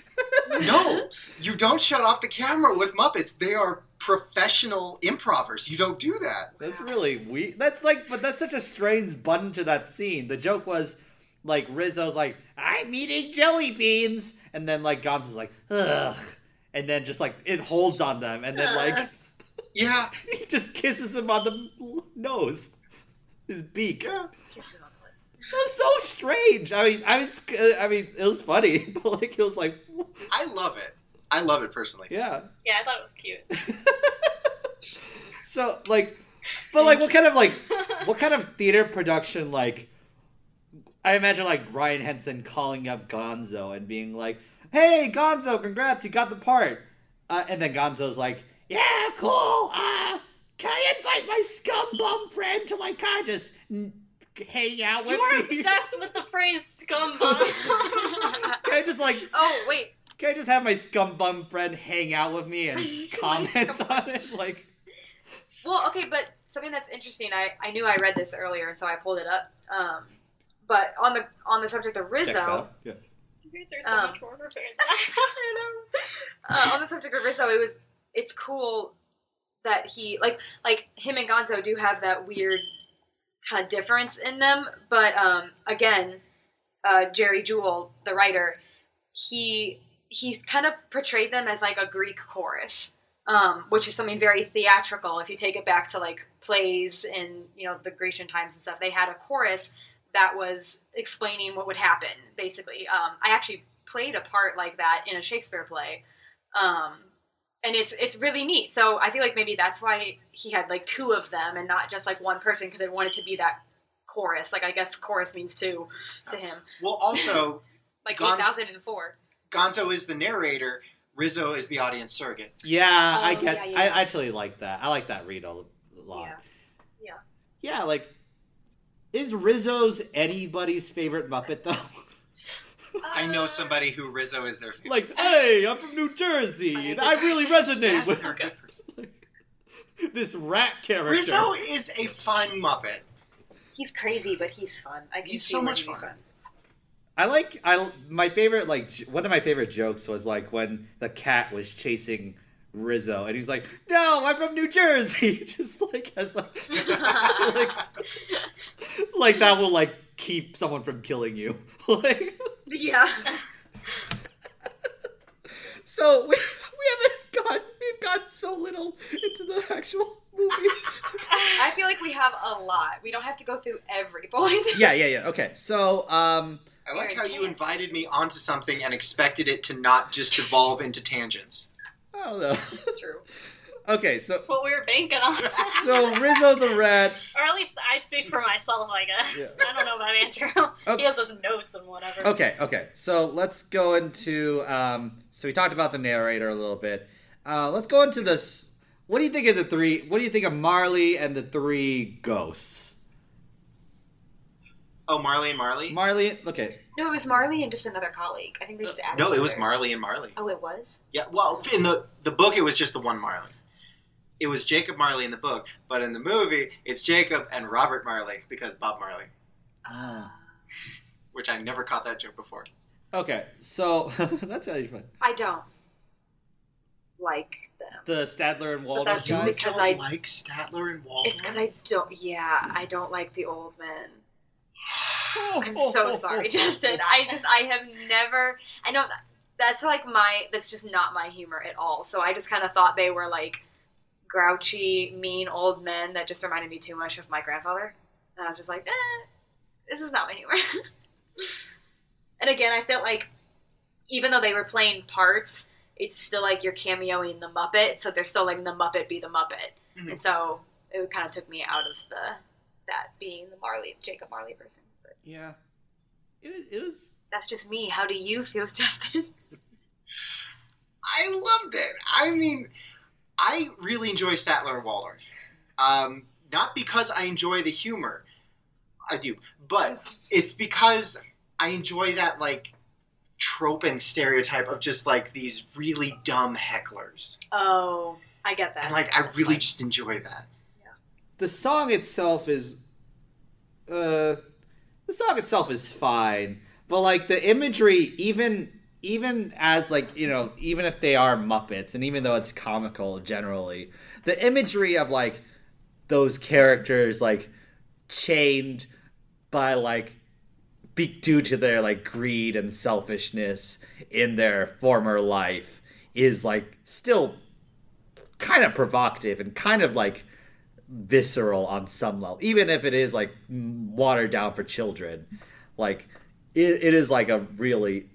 No, you don't shut off the camera with Muppets. They are professional improvers. You don't do that. That's really weird. That's like, but that's such a strange button to that scene. The joke was like Rizzo's like, "I'm eating jelly beans," and then like Gonzo's like, "Ugh," and then just like it holds on them, and then like (laughs) Yeah, he just kisses him on the nose, his beak. yeah. Kisses him on the lips. It was so strange. I mean, I mean, it's, I mean, it was funny, (laughs) but like it was like, I love it. I love it personally. yeah. Yeah, I thought it was cute. (laughs) So like, but like, what kind of like, (laughs) what kind of theater production like? I imagine like Brian Henson calling up Gonzo and being like, "Hey, Gonzo, congrats, you got the part," uh, and then Gonzo's like, "Yeah, cool. Uh, can I invite my scum bum friend to like kind of just mm, hang out with You are me? obsessed with the phrase scumbum. (laughs) Can I just like, Oh wait, can I just have my scumbum friend hang out with me and (laughs) comment on it? Like, Well, okay, but something that's interesting. I, I knew I read this earlier, and so I pulled it up. Um, but on the on the subject of Rizzo, out. Yeah. you guys are so Um, much more prepared. (laughs) I know. Uh, on the subject of Rizzo, it was it's cool that he like like him and Gonzo do have that weird kind of difference in them, but um, again, uh, Jerry Juhl, the writer, he he kind of portrayed them as like a Greek chorus. Um, which is something very theatrical. If you take it back to like plays in you know the Grecian times and stuff, they had a chorus that was explaining what would happen. Basically, um, I actually played a part like that in a Shakespeare play, um, and it's it's really neat. So I feel like maybe that's why he had like two of them and not just like one person because they wanted to be that chorus. Like I guess chorus means two to him. Well, also, (laughs) Like Gonz- eight thousand and four. Gonzo is the narrator. Rizzo is the audience surrogate. Yeah, I Oh, get. yeah, yeah. I actually like that. I like that read a lot. Yeah. Yeah. Yeah, like is Rizzo's anybody's favorite Muppet though? (laughs) I know somebody who Rizzo is their favorite. like, hey, I'm from New Jersey, and I really resonate with they're a good person. (laughs) this rat character. Rizzo is a fun Muppet. He's crazy, but he's fun. I can He's see so where much he'd fun. I like I my favorite like one of my favorite jokes was like when the cat was chasing Rizzo and he's like, "No, I'm from New Jersey." (laughs) Just like as a, (laughs) like, like that will like keep someone from killing you. (laughs) like Yeah. so we, we haven't got we've got so little into the actual movie. I feel like we have a lot. We don't have to go through every point. yeah, yeah, yeah. Okay. So, um I like how you invited me onto something and expected it to not just evolve into tangents. I don't know. True. (laughs) Okay, so That's what we were banking on. (laughs) so Rizzo the rat or at least I speak for myself, I guess. I don't know about Andrew. (laughs) Okay. He has his notes and whatever. Okay, okay. So let's go into. Um, so we talked about the narrator a little bit. Uh, let's go into this. What do you think of the three? What do you think of Marley and the three ghosts? Oh, Marley and Marley? Marley. Okay. No, it was Marley and just another colleague. I think they just added. no, it was. Marley and Marley. Oh, it was. Yeah, well, in the the book, it was just the one Marley. It was Jacob Marley in the book, but in the movie, it's Jacob and Robert Marley because Bob Marley, Ah. which I never caught that joke before. Okay. So (laughs) that's actually fun. I don't like them. The Statler and Waldorf that's just guys. because Don't I- like Statler and Waldorf. It's because I don't. Yeah, I don't like the old men. (sighs) (sighs) (sighs) I'm (laughs) so sorry, Justin. I just I have never. I know that's like my. That's just not my humor at all. So I just kind of thought they were like grouchy, mean old men that just reminded me too much of my grandfather. And I was just like, eh, this is not my humor. (laughs) and again, I felt like even though they were playing parts, it's still like you're cameoing the Muppet, so they're still letting the Muppet be the Muppet. Mhm. And so it kind of took me out of the that being the Marley Jacob Marley person. But Yeah. It, it was. that's just me. How do you feel, Justin? (laughs) I loved it. I mean, I really enjoy Statler and Waldorf. Um, not because I enjoy the humor, I do, but it's because I enjoy that like trope and stereotype of just like these really dumb hecklers, Oh, I get that. and like I That's really fine. just enjoy that. Yeah. The song itself is uh the song itself is fine but like the imagery even even as like you know even if they are muppets and even though it's comical generally the imagery of like those characters like chained by like be due to their like greed and selfishness in their former life is like still kind of provocative and kind of like visceral on some level even if it is like watered down for children. Like it, it is like a really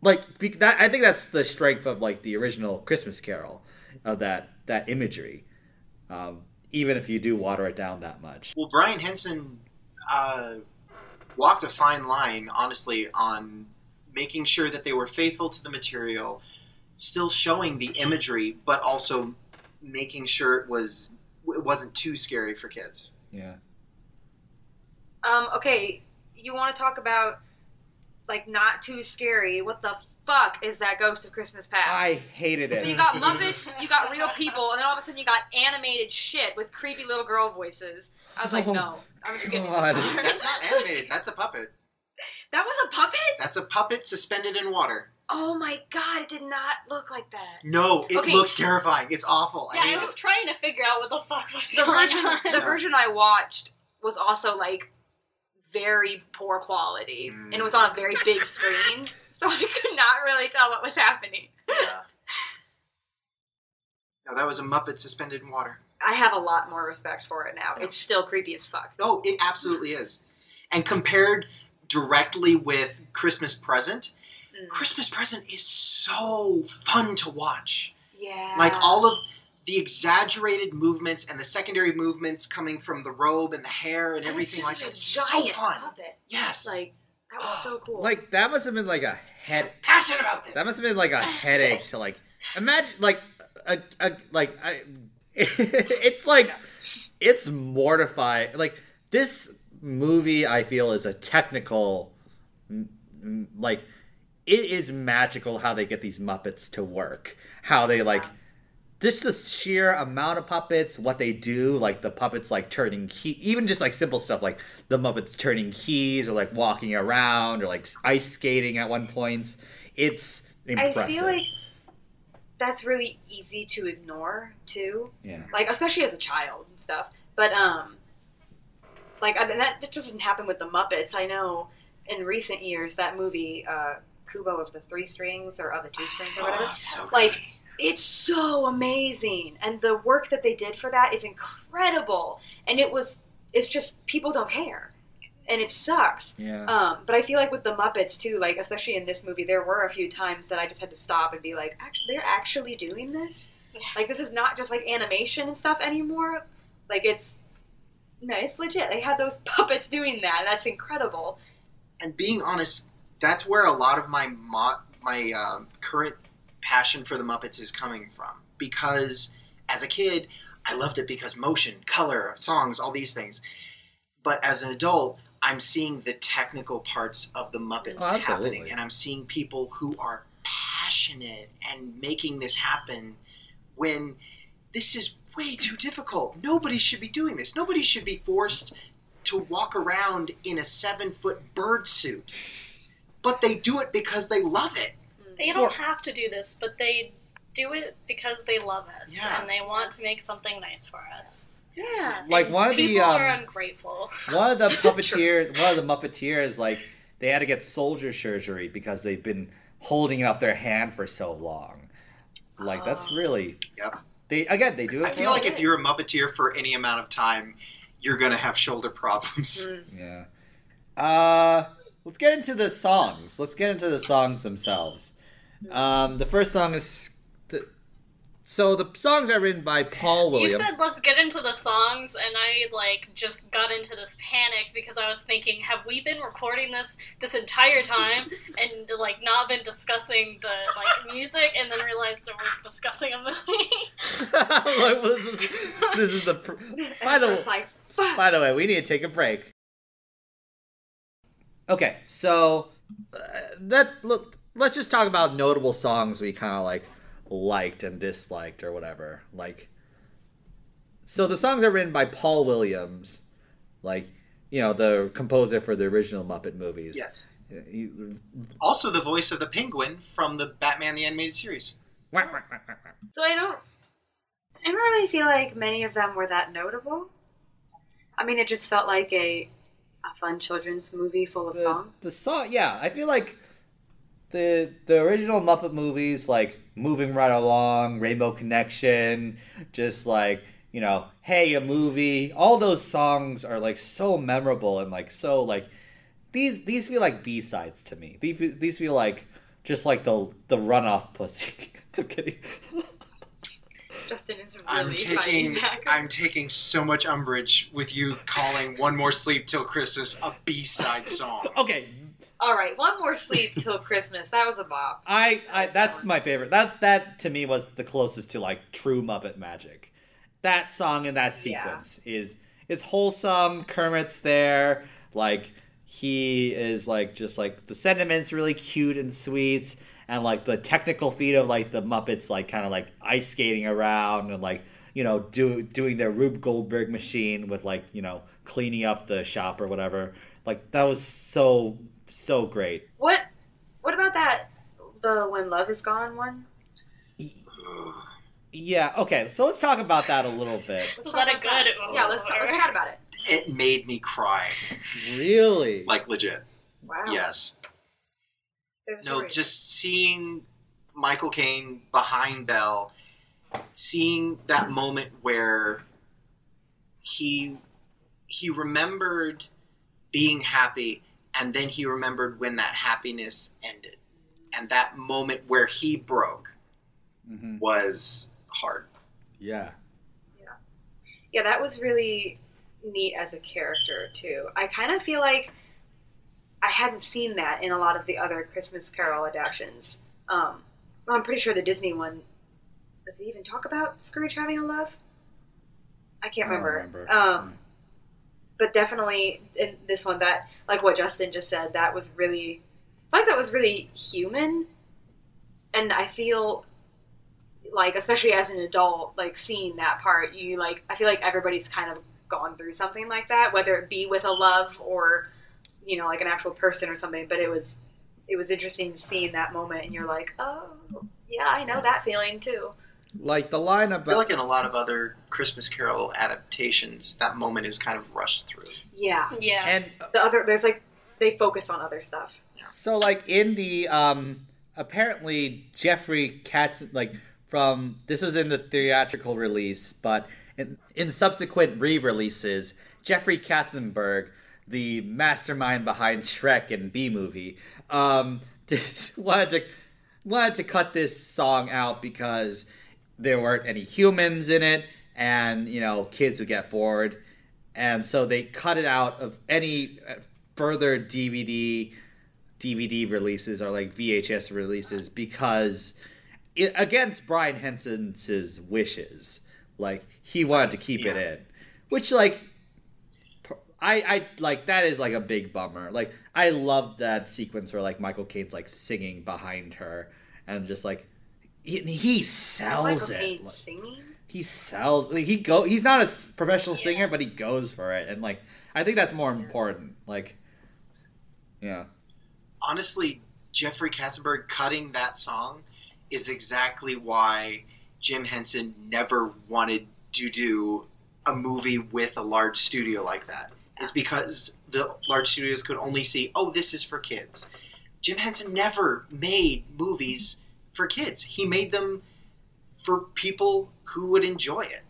like that i think that's the strength of like the original christmas carol of that that imagery um, even if you do water it down that much. Well, Brian Henson uh, walked a fine line, honestly, on making sure that they were faithful to the material, still showing the imagery, but also making sure it was it wasn't too scary for kids. yeah Um, okay, you want to talk about like not too scary? What the fuck is that Ghost of Christmas Past? i hated it. so you got (laughs) Muppets, you got real people, and then all of a sudden you got animated shit with creepy little girl voices. I was like, Oh, no, I'm skipping God. That's not animated. That's a puppet. That was a puppet? That's a puppet suspended in water. Oh my god, it did not look like that. No, it Okay. looks terrifying. It's awful. Yeah, hate I was it. trying to figure out what the fuck was The going version, on. the version I watched was also like very poor quality, and it was on a very mm. big screen, (laughs) so I could not really tell what was happening. Yeah. (laughs) No, that was a Muppet suspended in water. I have a lot more respect for it now. It's still creepy as fuck. No, it absolutely is. And compared directly with Christmas Present, Mm. Christmas Present is so fun to watch. Yeah, Like all of the exaggerated movements and the secondary movements coming from the robe and the hair and And it's everything like just that. a so fun. puppet. Yes. Like that was so cool. like that must have been like a I'm head passionate about this. That must have been like a headache to like imagine like a, a like I, (laughs) it's like it's mortifying. Like this movie, I feel is a technical m- m- like it is magical how they get these Muppets to work. How they like just the sheer amount of puppets, what they do, like the puppets like turning key, even just like simple stuff like the Muppets turning keys or like walking around or like ice skating at one point. It's impressive. I feel like that's really easy to ignore too. yeah. like especially as a child and stuff. But um, like that, that just doesn't happen with the Muppets. I know in recent years that movie uh, Kubo of the Three Strings or of the Two Strings or whatever. Oh, so good. like it's so amazing, and the work that they did for that is incredible. And it was it's just people don't care, and it sucks. Yeah. Um, but I feel like with the Muppets too, like especially in this movie, there were a few times that I just had to stop and be like, actually, they're actually doing this. Yeah. Like this is not just like animation and stuff anymore. Like it's no, it's legit. They had those (laughs) puppets doing that. That's incredible. and being honest, that's where a lot of my mo- my um, current passion for the Muppets is coming from. Because as a kid, I loved it because motion, color, songs, all these things. But as an adult, I'm seeing the technical parts of the Muppets Oh, happening, and I'm seeing people who are passionate and making this happen when this is way too difficult. Nobody should be doing this. Nobody should be forced to walk around in a seven foot bird suit. But they do it because they love it. They don't have to do this, but they do it because they love us Yeah. and they want to make something nice for us. Yeah. Like one of the People um, are ungrateful. (laughs) one of the (laughs) puppeteers, one of the Muppeteers, like they had to get soldier surgery because they've been holding up their hand for so long. Like that's Oh. really Yep. they again they do it. I feel like us. if you're a Muppeteer for any amount of time, you're going to have shoulder problems. Mm. Yeah. Uh, let's get into the songs. Let's get into the songs themselves. Um, the first song is the. So the songs are written by Paul You said let's get into the songs, and I like just got into this panic because I was thinking, have we been recording this this entire time (laughs) and like not been discussing the like music, and then realized that we're discussing a movie? (laughs) Like, this, is, this is the. pr- By the So way, like. By the way, we need to take a break. Okay, so uh, that look. Let's just talk about notable songs we kind of like liked and disliked or whatever. Like, so the songs are written by Paul Williams, like you know the composer for the original Muppet movies. Yes. He- Also, the voice of the penguin from the Batman the Animated Series. So I don't. I don't really feel like many of them were that notable. I mean, it just felt like a a fun children's movie full of the, songs. the song, yeah, I feel like the the original Muppet movies, like moving right along, Rainbow Connection, just like you know, hey, a movie. All those songs are like so memorable and like so like these these feel like B sides to me. These these feel like just like the the runoff pussy. (laughs) I'm kidding. Justin is really I'm taking back. I'm taking so much umbrage with you calling "One More Sleep Till Christmas" a B-side song. (laughs) okay, All right, one more sleep till Christmas. That was a bop. I, I that's my favorite. That that to me was the closest to like true Muppet magic. That song in that Yeah. sequence is is wholesome. Kermit's there, like he is like just like the sentiment's really cute and sweet, and like the technical feat of like the Muppets like kind of like ice skating around and like you know do doing their Rube Goldberg machine with like you know cleaning up the shop or whatever. Like that was so so great. What? What about that? The when love is gone one. Yeah, okay, so let's talk about that a little bit. Let's Was that a about good Yeah, let's talk, let's chat about it. It made me cry, Really? like legit. Wow. Yes. There's No, just seeing Michael Caine behind Belle, seeing that moment where he he remembered being happy, and then he remembered when that happiness ended, and that moment where he broke hmm was hard. Yeah yeah. yeah, that was really neat as a character too. I kind of feel like I hadn't seen that in a lot of the other Christmas Carol adaptations. Um, well, I'm pretty sure the Disney one does he even talk about Scrooge having a love? I can't I remember. remember. Um, but definitely in this one, that like what Justin just said, that was really, like that was really human, and I feel like especially as an adult, like seeing that part, you like I feel like everybody's kind of gone through something like that, whether it be with a love or you know like an actual person or something. But it was it was interesting seeing that moment, and you're like, oh yeah, I know that feeling too. Like the line I feel like in a lot of other Christmas Carol adaptations, that moment is kind of rushed through. Yeah, Yeah. and the other there's like they focus on other stuff. So like in the um apparently Jeffrey Katz like from this was in the theatrical release, but in, in subsequent re-releases, Jeffrey Katzenberg, the mastermind behind Shrek and Bee Movie, um (laughs) just wanted to wanted to cut this song out because there weren't any humans in it and you know kids would get bored. And so they cut it out of any uh, further DVD DVD releases or like VHS releases because it, against Brian Henson's wishes, like he wanted to keep it in, which like I I like that is like a big bummer. Like I love that sequence where like Michael Caine's like singing behind her and just like he, he sells Michael it. Caine Like, singing. he sells like, he go he's not a professional singer but he goes for it and like I think that's more important. Like yeah. honestly, Jeffrey Katzenberg cutting that song is exactly why Jim Henson never wanted to do a movie with a large studio like that. Is because the large studios could only see, oh, this is for kids. Jim Henson never made movies for kids. He made them for people who would enjoy it.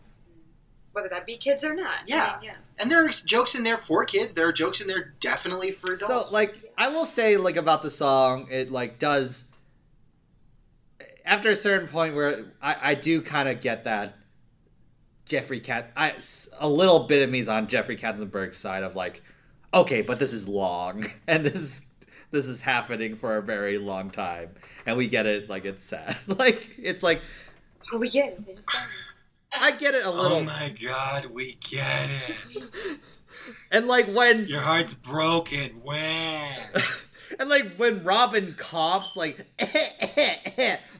whether that be kids or not. I Yeah. mean, yeah. And there are jokes in there for kids. There are jokes in there definitely for adults. So like I will say like about the song, it like does after a certain point where I, I do kind of get that Jeffrey Cat I s- a little bit of me's on Jeffrey Katzenberg's side of like okay, but this is long (laughs) and this is this is happening for a very long time and we get it like it's sad. (laughs) like it's like Oh, we get it. I get it a little Oh my god, we get it. (laughs) and like when Your heart's broken. When? And like when Robin coughs, like,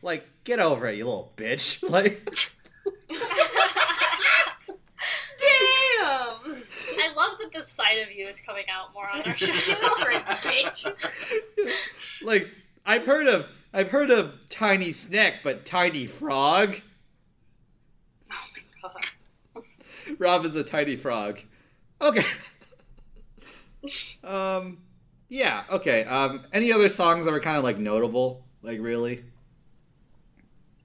like get over it, you little bitch. Like, Damn! I love that this side of you is coming out more on our show. Get (laughs) over it, bitch. like I've heard of, I've heard of Tiny Snack, but Tiny Frog. Oh my god. Robin's a tiny frog. Okay. um, yeah. Okay. Um, any other songs that were kind of like notable? Like really?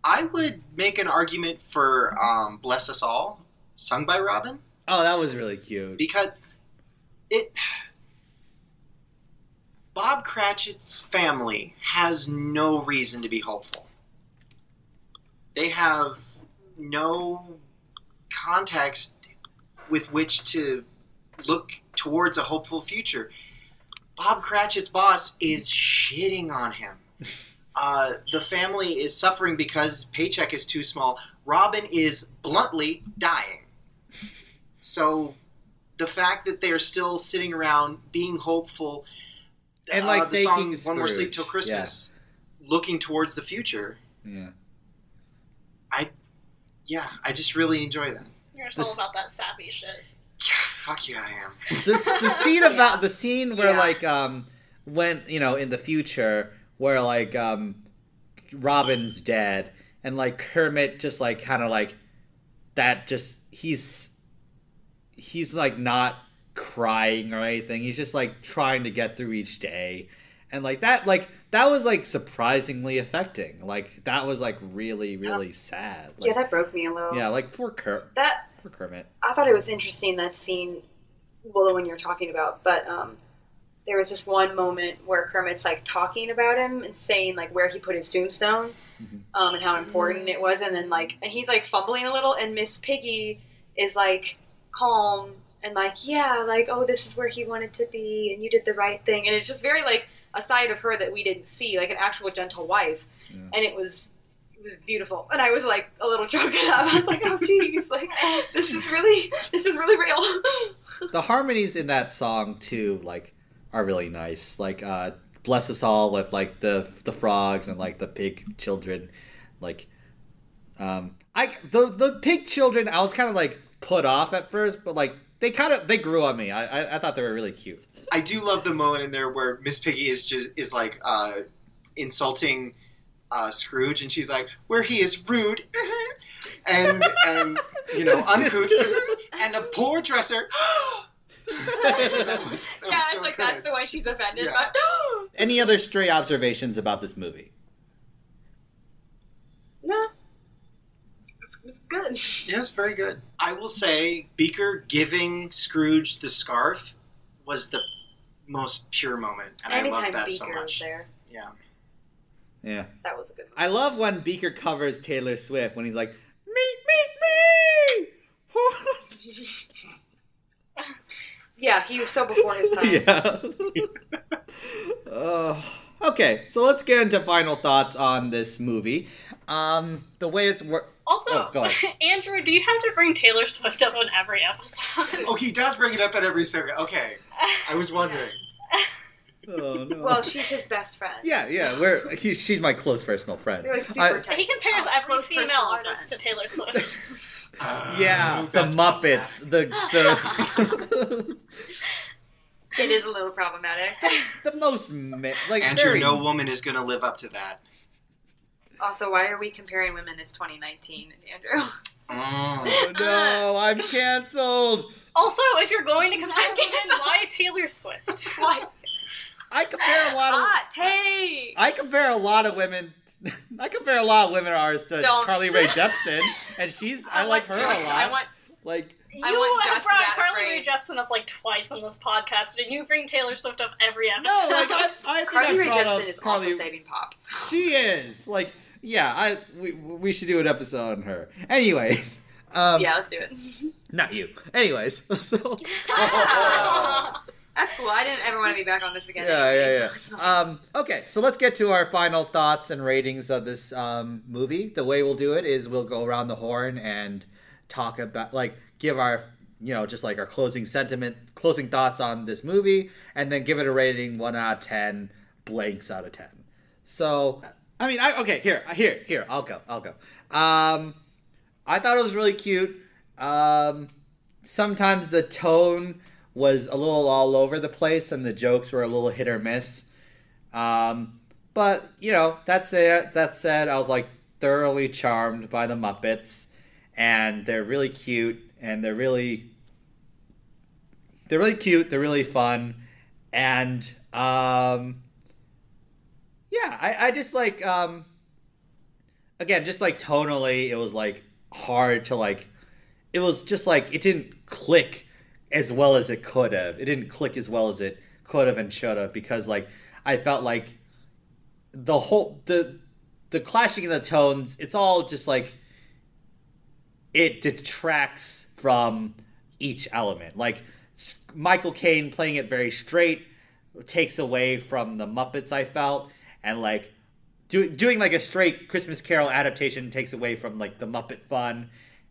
I would make an argument for um, "Bless Us All," sung by Robin, Oh, that was really cute. because it. Bob Cratchit's family has no reason to be hopeful. They have no context with which to look towards a hopeful future. Bob Cratchit's boss is shitting on him. (laughs) Uh, the family is suffering because paycheck is too small. Robin is bluntly dying. So the fact that they're still sitting around being hopeful And, uh, like, the song thanking "One More Sleep Till Christmas," looking towards the future. Yeah. I, yeah, I just really enjoy that. You're just all about that sappy shit. Yeah, fuck yeah, I am. the, the scene about the scene where Yeah. like um when you know in the future where like um Robin's dead and like Kermit just like kind of like that just he's he's like not crying or anything. He's just like trying to get through each day. And like that like that was like surprisingly affecting. Like that was like really really sad. Yeah, that broke me a little. yeah like for Ker- That for Kermit. I thought it was interesting that scene, well, the one you were talking about, but um, there was this one moment where Kermit's like talking about him and saying like where he put his tombstone, um, and how important it was, and then like, and he's like fumbling a little, and Miss Piggy is like calm and like, yeah, like, oh, this is where he wanted to be, and you did the right thing, and it's just very like a side of her that we didn't see, like an actual gentle wife, Yeah. and it was. It was beautiful, and I was like a little (laughs) choked up. I was like, "Oh, geez, like this is really, this is really real." (laughs) the harmonies in that song too like are really nice like uh bless us all with like the the frogs and like the pig children like Um, I the the pig children, I was kind of like put off at first, but like they kind of they grew on me. I, I I thought they were really cute. I do love the moment in there where Miss Piggy is just is like uh, insulting uh, Scrooge, and she's like, "Where he is rude, and and you know (laughs) uncouth, and a poor dresser." That was- that was yeah, so it's like good. that's the one she's offended. Yeah. But Any other stray observations about this movie? no, it's, it's good. Yeah, it's very good. I will say, Beaker giving Scrooge the scarf was the most pure moment, and I Anytime love that Beaker so was much. there, Yeah. Yeah. that was a good. One. I love when Beaker covers Taylor Swift when he's like, me, me, (laughs) me. (laughs) Yeah, he was so before his time. (laughs) yeah. uh, okay, so let's get into final thoughts on this movie. Um, the way it's wor- Also, Oh, go. (laughs) Andrew, do you have to bring Taylor Swift up on every episode? Oh, he does bring it up at every second. Okay, I was wondering. (laughs) Oh no. Well, she's his best friend. yeah, yeah. We're he, she's my close personal friend. You're like super I- tight. he compares Oh, every female artist friend. to Taylor Swift. (sighs) yeah, Oh, the Muppets, the the (laughs) It is a little problematic. the most mi- like Andrew, very- no woman is going to live up to that. Also, why are we comparing women? It's 2019, Andrew. Oh, (laughs) no, I'm canceled. also, if you're going to (laughs) compare I women, why Taylor Swift? What? I compare a lot of Hot take. I compare a lot of women. (laughs) I compare a lot of women artists to Don't. Carly Rae (laughs) Jepsen, and she's I, like her want a lot. I want. like You I want have just brought that Carly Rae frame. Jepsen up like twice on this podcast, and you bring Taylor Swift up every episode. no, like I, I think (laughs) Carly I Rae brought up Jepsen is Carly, also saving pops. She is like yeah. I we, we should do an episode on her. Anyways, um, yeah, let's do it. not you. Anyways, so That's cool. I didn't ever want to be back on this again. yeah, yeah, yeah. (laughs) Um, okay, so let's get to our final thoughts and ratings of this um, movie. The way we'll do it is we'll go around the horn and talk about, like, give our, you know, just like our closing sentiment, closing thoughts on this movie, and then give it a rating one out of ten, blanks out of ten. So, I mean, I okay, here, here, here, I'll go, I'll go. Um, I thought it was really cute. Um, sometimes the tone was a little all over the place and the jokes were a little hit or miss. Um, but you know, that's it. That said, I was like thoroughly charmed by the Muppets, and they're really cute and they're really they're really cute. They're really fun, and um, yeah, I, I just like um, again, just like tonally, it was like hard to like. It was just like it didn't click as well as it could have. It didn't click as well as it could have and should have because like I felt like the whole the the clashing of the tones. It's all just like it detracts from each element. Like Michael Caine playing it very straight takes away from the Muppets. I felt and like do, doing like a straight Christmas Carol adaptation takes away from like the Muppet fun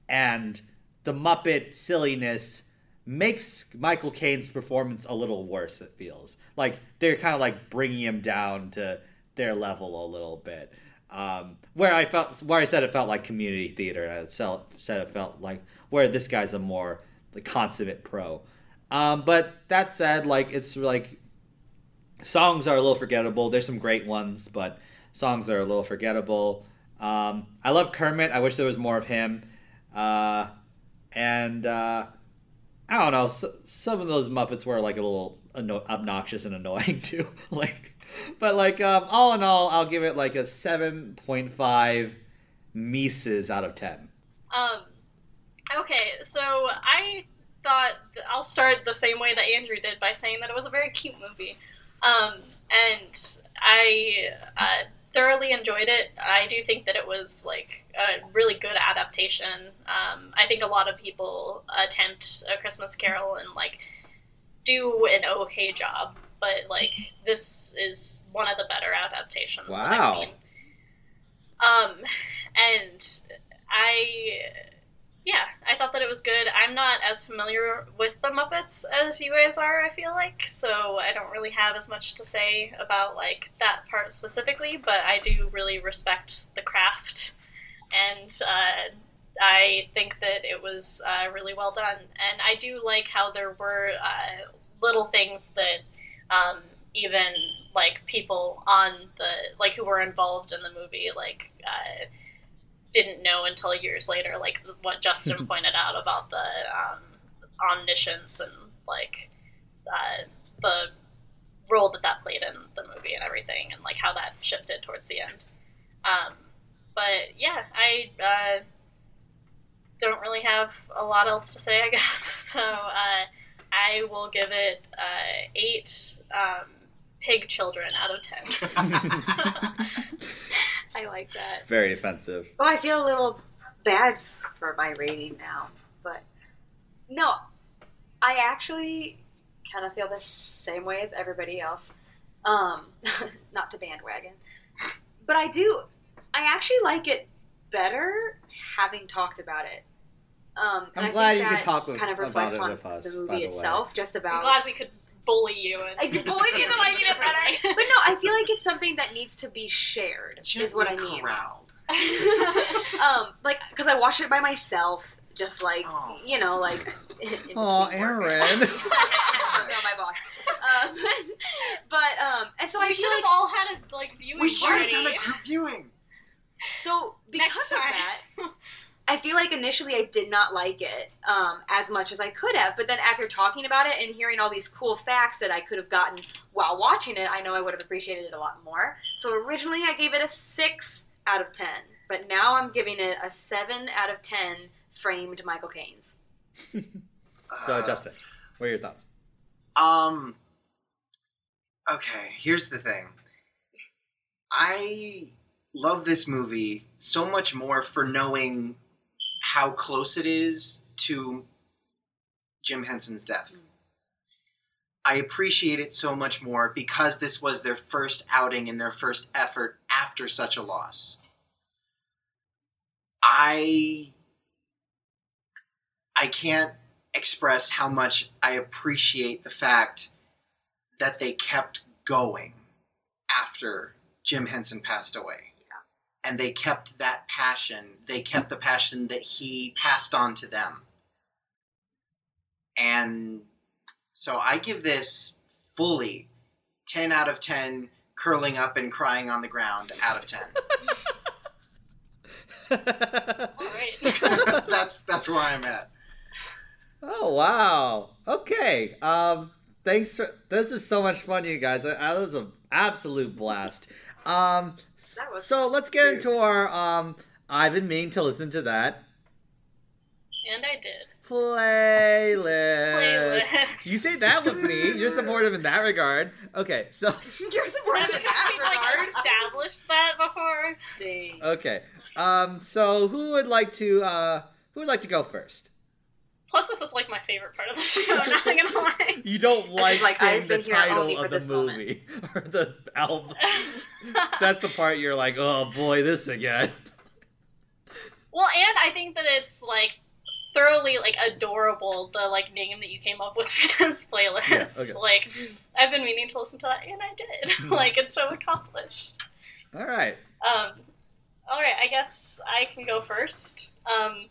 and the Muppet silliness makes Michael Caine's performance a little worse. It feels like they're kind of like bringing him down to their level a little bit. Um, where I felt, where I said it felt like community theater, and I said it felt like where this guy's a more the consummate pro. Um, but that said, like it's like songs are a little forgettable. There's some great ones, but songs are a little forgettable. Um, I love Kermit. I wish there was more of him. Uh, and uh, I don't know. s some of those Muppets were like a little anno- obnoxious and annoying (laughs) too. like, but like um, all in all, I'll give it like a seven point five Mises out of ten. Um, okay, so I thought I'll start the same way that Andrew did by saying that it was a very cute movie, um, and I uh, thoroughly enjoyed it. I do think that it was like a really good adaptation. Um, I think a lot of people attempt a Christmas Carol and like do an okay job, but like this is one of the better adaptations that I've Wow. seen. Um, and I, yeah, I thought that it was good. I'm not as familiar with the Muppets as you guys are. I feel like so I don't really have as much to say about like that part specifically, but I do really respect the craft and uh, I think that it was uh, really well done. And I do like how there were uh, little things that um, even like people on the like who were involved in the movie like uh, didn't know until years later, like what Justin pointed out about the um, omniscience and like uh, the role that that played in the movie and everything, and like how that shifted towards the end. Um, but yeah, I uh, don't really have a lot else to say, I (laughs) guess. So uh, I will give it uh, eight um, pig children out of ten. (laughs) (laughs) I like that. Very offensive. Oh, I feel a little bad for my rating now, but no, I actually kind of feel the same way as everybody else. Um, (laughs) not to bandwagon, but I do. I actually like it better having talked about it. Um, and I'm glad you could that talk with- kind of about reflects it on with us, the by movie the way. itself, just I'm about. glad we could bully you. And I (laughs) bullied you into liking it better, but no, I feel like it's something that needs to be shared. is what I mean. corralled. (laughs) um, like because I watched it by myself, just like Oh. you know, like. (laughs) in between Aw. Aaron. Don't my boss. Um, but um, and so I we feel should like have all had a like viewing We should have done a group viewing. so because of that. I feel like initially I did not like it um, as much as I could have, but then after talking about it and hearing all these cool facts that I could have gotten while watching it, I know I would have appreciated it a lot more. So originally I gave it a six out of ten, but now I'm giving it a seven out of ten framed Michael Caine's. (laughs) So, Justin, what are your thoughts? Um. Okay, here's the thing. I love this movie so much more for knowing how close it is to Jim Henson's death. Mm. I appreciate it so much more because this was their first outing and their first effort after such a loss. I I can't express how much I appreciate the fact that they kept going after Jim Henson passed away. And they kept that passion. They kept the passion that he passed on to them. And so I give this fully 10 out of 10 curling up and crying on the ground out of 10. (laughs) (laughs) That's that's where I'm at. Oh wow. Okay. Um. Thanks for this is so much fun, you guys. I, I was an absolute blast. Um. That was- so let's get into our um. I've been meaning to listen to that and I did. playlist. Playlist. You say that with me. You're supportive in that regard. Okay. So (laughs) You're supportive in Haven't that we like established that before? Dang. okay. Um. So who would like to uh who would like to go first? Plus, this is like my favorite part of the (laughs) show. I'm not gonna lie. (laughs) You don't like, like, saying the title of the this moment. movie (laughs) or the album. That's the part you're like, oh boy, this again. well, and I think that it's like thoroughly like adorable the like name that you came up with for this playlist. Yeah, okay. Like I've been meaning to listen to that, and I did. like it's so accomplished. All right. Um, all right, I guess I can go first. Um,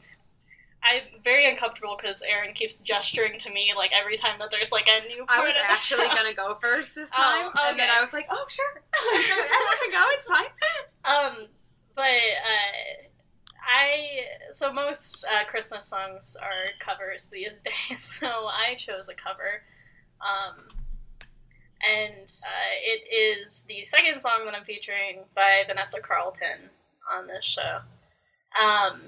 I'm very uncomfortable because Aaron keeps gesturing to me like every time that there's like a new part I was actually gonna go (laughs) first this Oh, time, and then. I was like, "Oh, sure, (laughs) I can go. It's fine." (laughs) Um, but uh, I so most uh, Christmas songs are covers these days, so I chose a cover. Um, and uh, it is the second song that I'm featuring by Vanessa Carlton on this show. Um,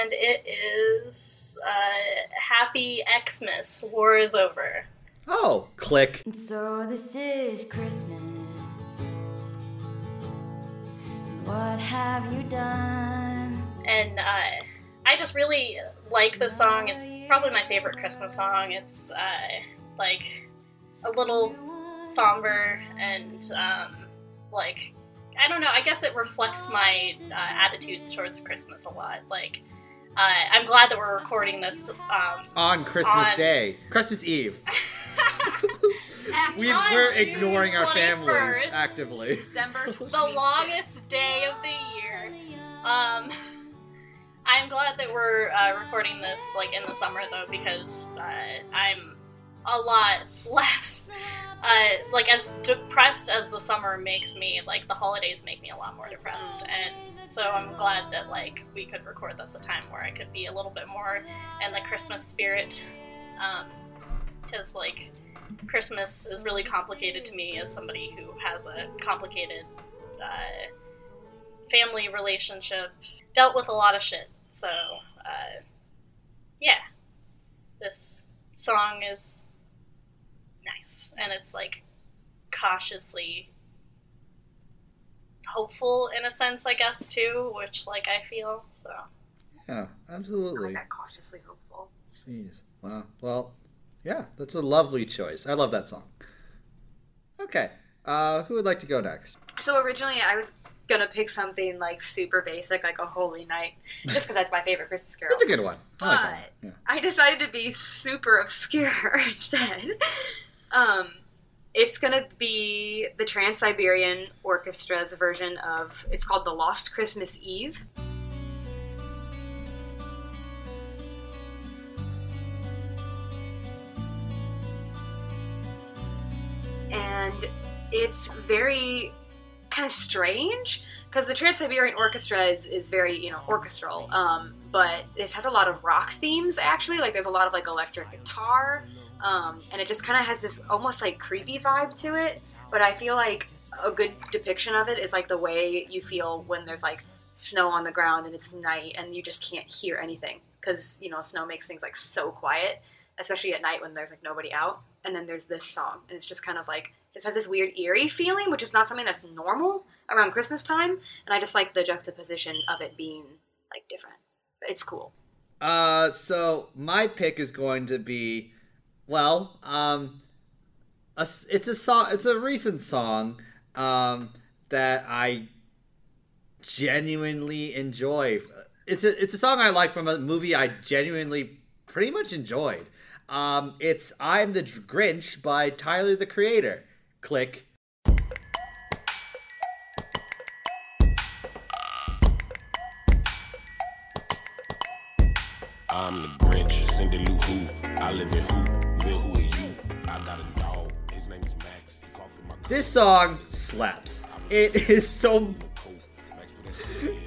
and it is uh, Happy Xmas, War is Over. Oh, click. So this is Christmas. What have you done? and uh, I just really like this song. It's probably my favorite Christmas song. It's uh, like a little somber and um, like I don't know. I guess it reflects my uh, attitudes towards Christmas a lot. Like uh, I'm glad that we're recording this. Um, On Christmas On- Day, Christmas Eve. (laughs) We, On we're June ignoring our families actively. December (laughs) the longest day of the year. Um, I'm glad that we're uh, recording this like in the summer though, because uh, I'm a lot (laughs) less uh, like as depressed as the summer makes me. Like the holidays make me a lot more depressed, and so I'm glad that like we could record this a time where I could be a little bit more in the Christmas spirit, because like Christmas is really complicated to me as somebody who has a complicated uh, family relationship, dealt with a lot of shit. So, uh, yeah, this song is nice, and it's like cautiously hopeful in a sense, I guess too, which like I feel so. Yeah, I absolutely. got cautiously hopeful. Jeez. Wow. Well, yeah, that's a lovely choice. I love that song. Okay. Uh, who would like to go next? So originally I was gonna pick something like super basic, like O Holy Night, just because that's my favorite Christmas carol. That's a good one. I like one. But- Yeah. I decided to be super obscure (laughs) instead. Um, it's gonna be the Trans Siberian Orchestra's version of. It's called "The Lost Christmas Eve." And it's very kind of strange because the Trans Siberian Orchestra is, is very you know orchestral, um, but it has a lot of rock themes actually. Like there's a lot of like electric guitar, um, and it just kind of has this almost like creepy vibe to it. But I feel like a good depiction of it is like the way you feel when there's like snow on the ground and it's night and you just can't hear anything because you know snow makes things like so quiet, especially at night when there's like nobody out. And then there's this song, and it's just kind of like just has this weird eerie feeling, which is not something that's normal around Christmas time. And I just like the juxtaposition of it being like different. It's cool. Uh, so my pick is going to be, well, um, a it's a song. It's a recent song, um, that I genuinely enjoy. It's a it's a song I like from a movie I genuinely pretty much enjoyed. Um, it's "I'm the Grinch" by Tyler the Creator. Click. I'm the Grinch, Who. I live in who This song slaps. It (laughs) is so.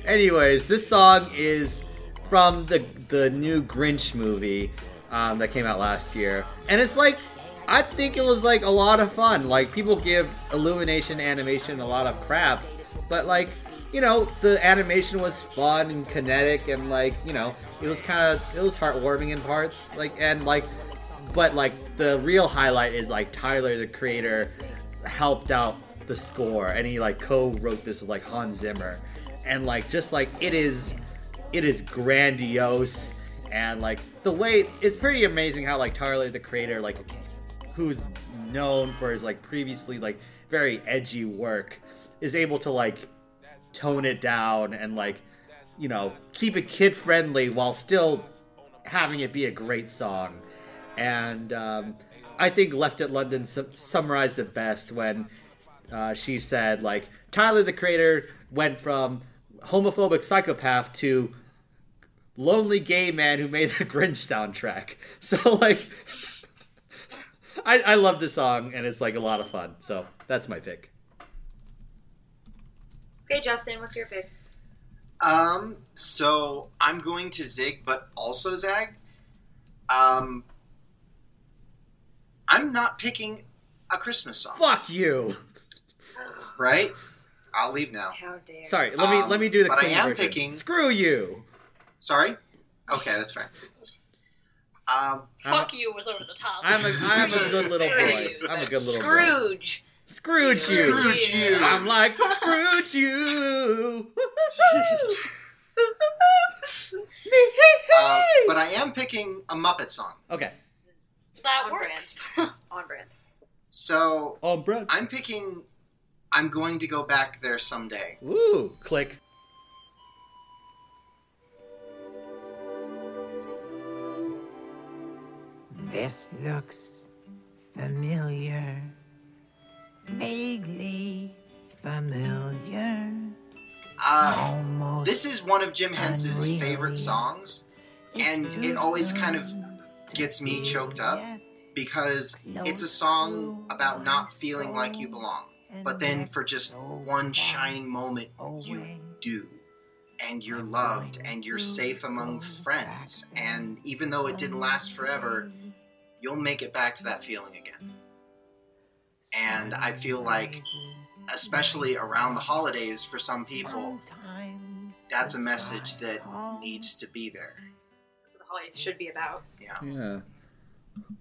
Anyways, this song is from the the new Grinch movie um, that came out last year, and it's like I think it was like a lot of fun. Like people give Illumination animation a lot of crap, but like you know the animation was fun and kinetic and like you know it was kind of it was heartwarming in parts. Like and like but like the real highlight is like Tyler the creator helped out the score and he like co-wrote this with like Hans Zimmer. And like just like it is it is grandiose. And like the way it's pretty amazing how like Tyler the creator like who's known for his like previously like very edgy work is able to like tone it down and like you know keep it kid friendly while still having it be a great song. And um, I think Left at London su- summarized it best when uh, she said like Tyler the creator went from homophobic psychopath to lonely gay man who made the (laughs) Grinch soundtrack. (laughs) So like, (laughs) I I love the song and it's like a lot of fun. So that's my pick. Okay, Justin, what's your pick? Um, so I'm going to zig, but also zag. Um, I'm not picking a Christmas song, Fuck you. right? I'll leave now. How dare. Sorry, let me Um, let me do the but I clean am version. picking- Screw you. Sorry. Okay, that's fair. Um, Fuck you was over the top. I'm a I'm a good little boy. you. I'm a good little boy. Scrooge. Scrooge you. Scrooge you. I'm like Scrooge you. (laughs) uh, but I am picking a Muppet song. okay. That On works. (laughs) On brand. So Oh, Brett. I'm picking. I'm going to go back there someday. Ooh, click. This looks familiar. Vaguely familiar. Uh, This is one of Jim Henson's favorite songs, and it always kind of gets me choked up because it's a song about not feeling like you belong. But then for just one shining moment, you do. And you're loved and you're safe among friends. And even though it didn't last forever, you'll make it back to that feeling again. And I feel like, especially around the holidays for some people, that's a message that needs to be there. That's what the holidays should be about. Yeah. Yeah.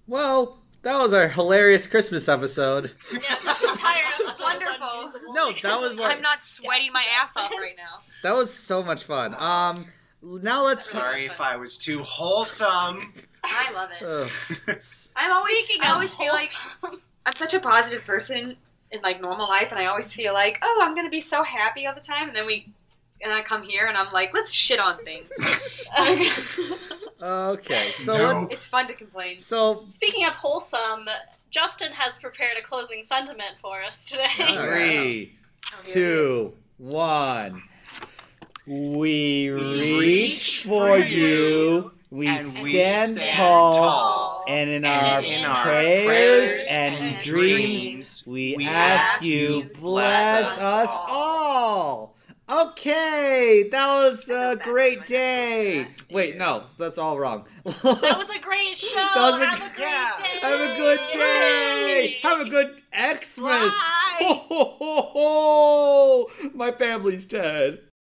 Well, that was our hilarious Christmas episode. (laughs) Yeah, this entire episode Wonderful. is unusable No, that was like- I'm not sweating my ass off right now. That was so much fun. Um, now let's. Sorry if I was too wholesome. I love it. (laughs) I'm always, Speaking I always feel like I'm such a positive person in like normal life, and I always feel like, oh, I'm gonna be so happy all the time, and then we, and I come here and I'm like, let's shit on things. (laughs) okay, so No. it's fun to complain. so Speaking of wholesome, Justin has prepared a closing sentiment for us today. three, Oh, here it two, one. We reach reach for for you. We and we stand stand tall. tall. And in And our in our prayers prayers and and dreams, dreams, we, we ask ask you, you, bless bless us us all. Okay, (laughs) that was a great day. Wait, no, that's all wrong. That was a great show. was a- Have a great yeah. day. Have a good day. Have a good Xmas. Bye. (laughs) Ho, ho, ho, ho. My family's dead.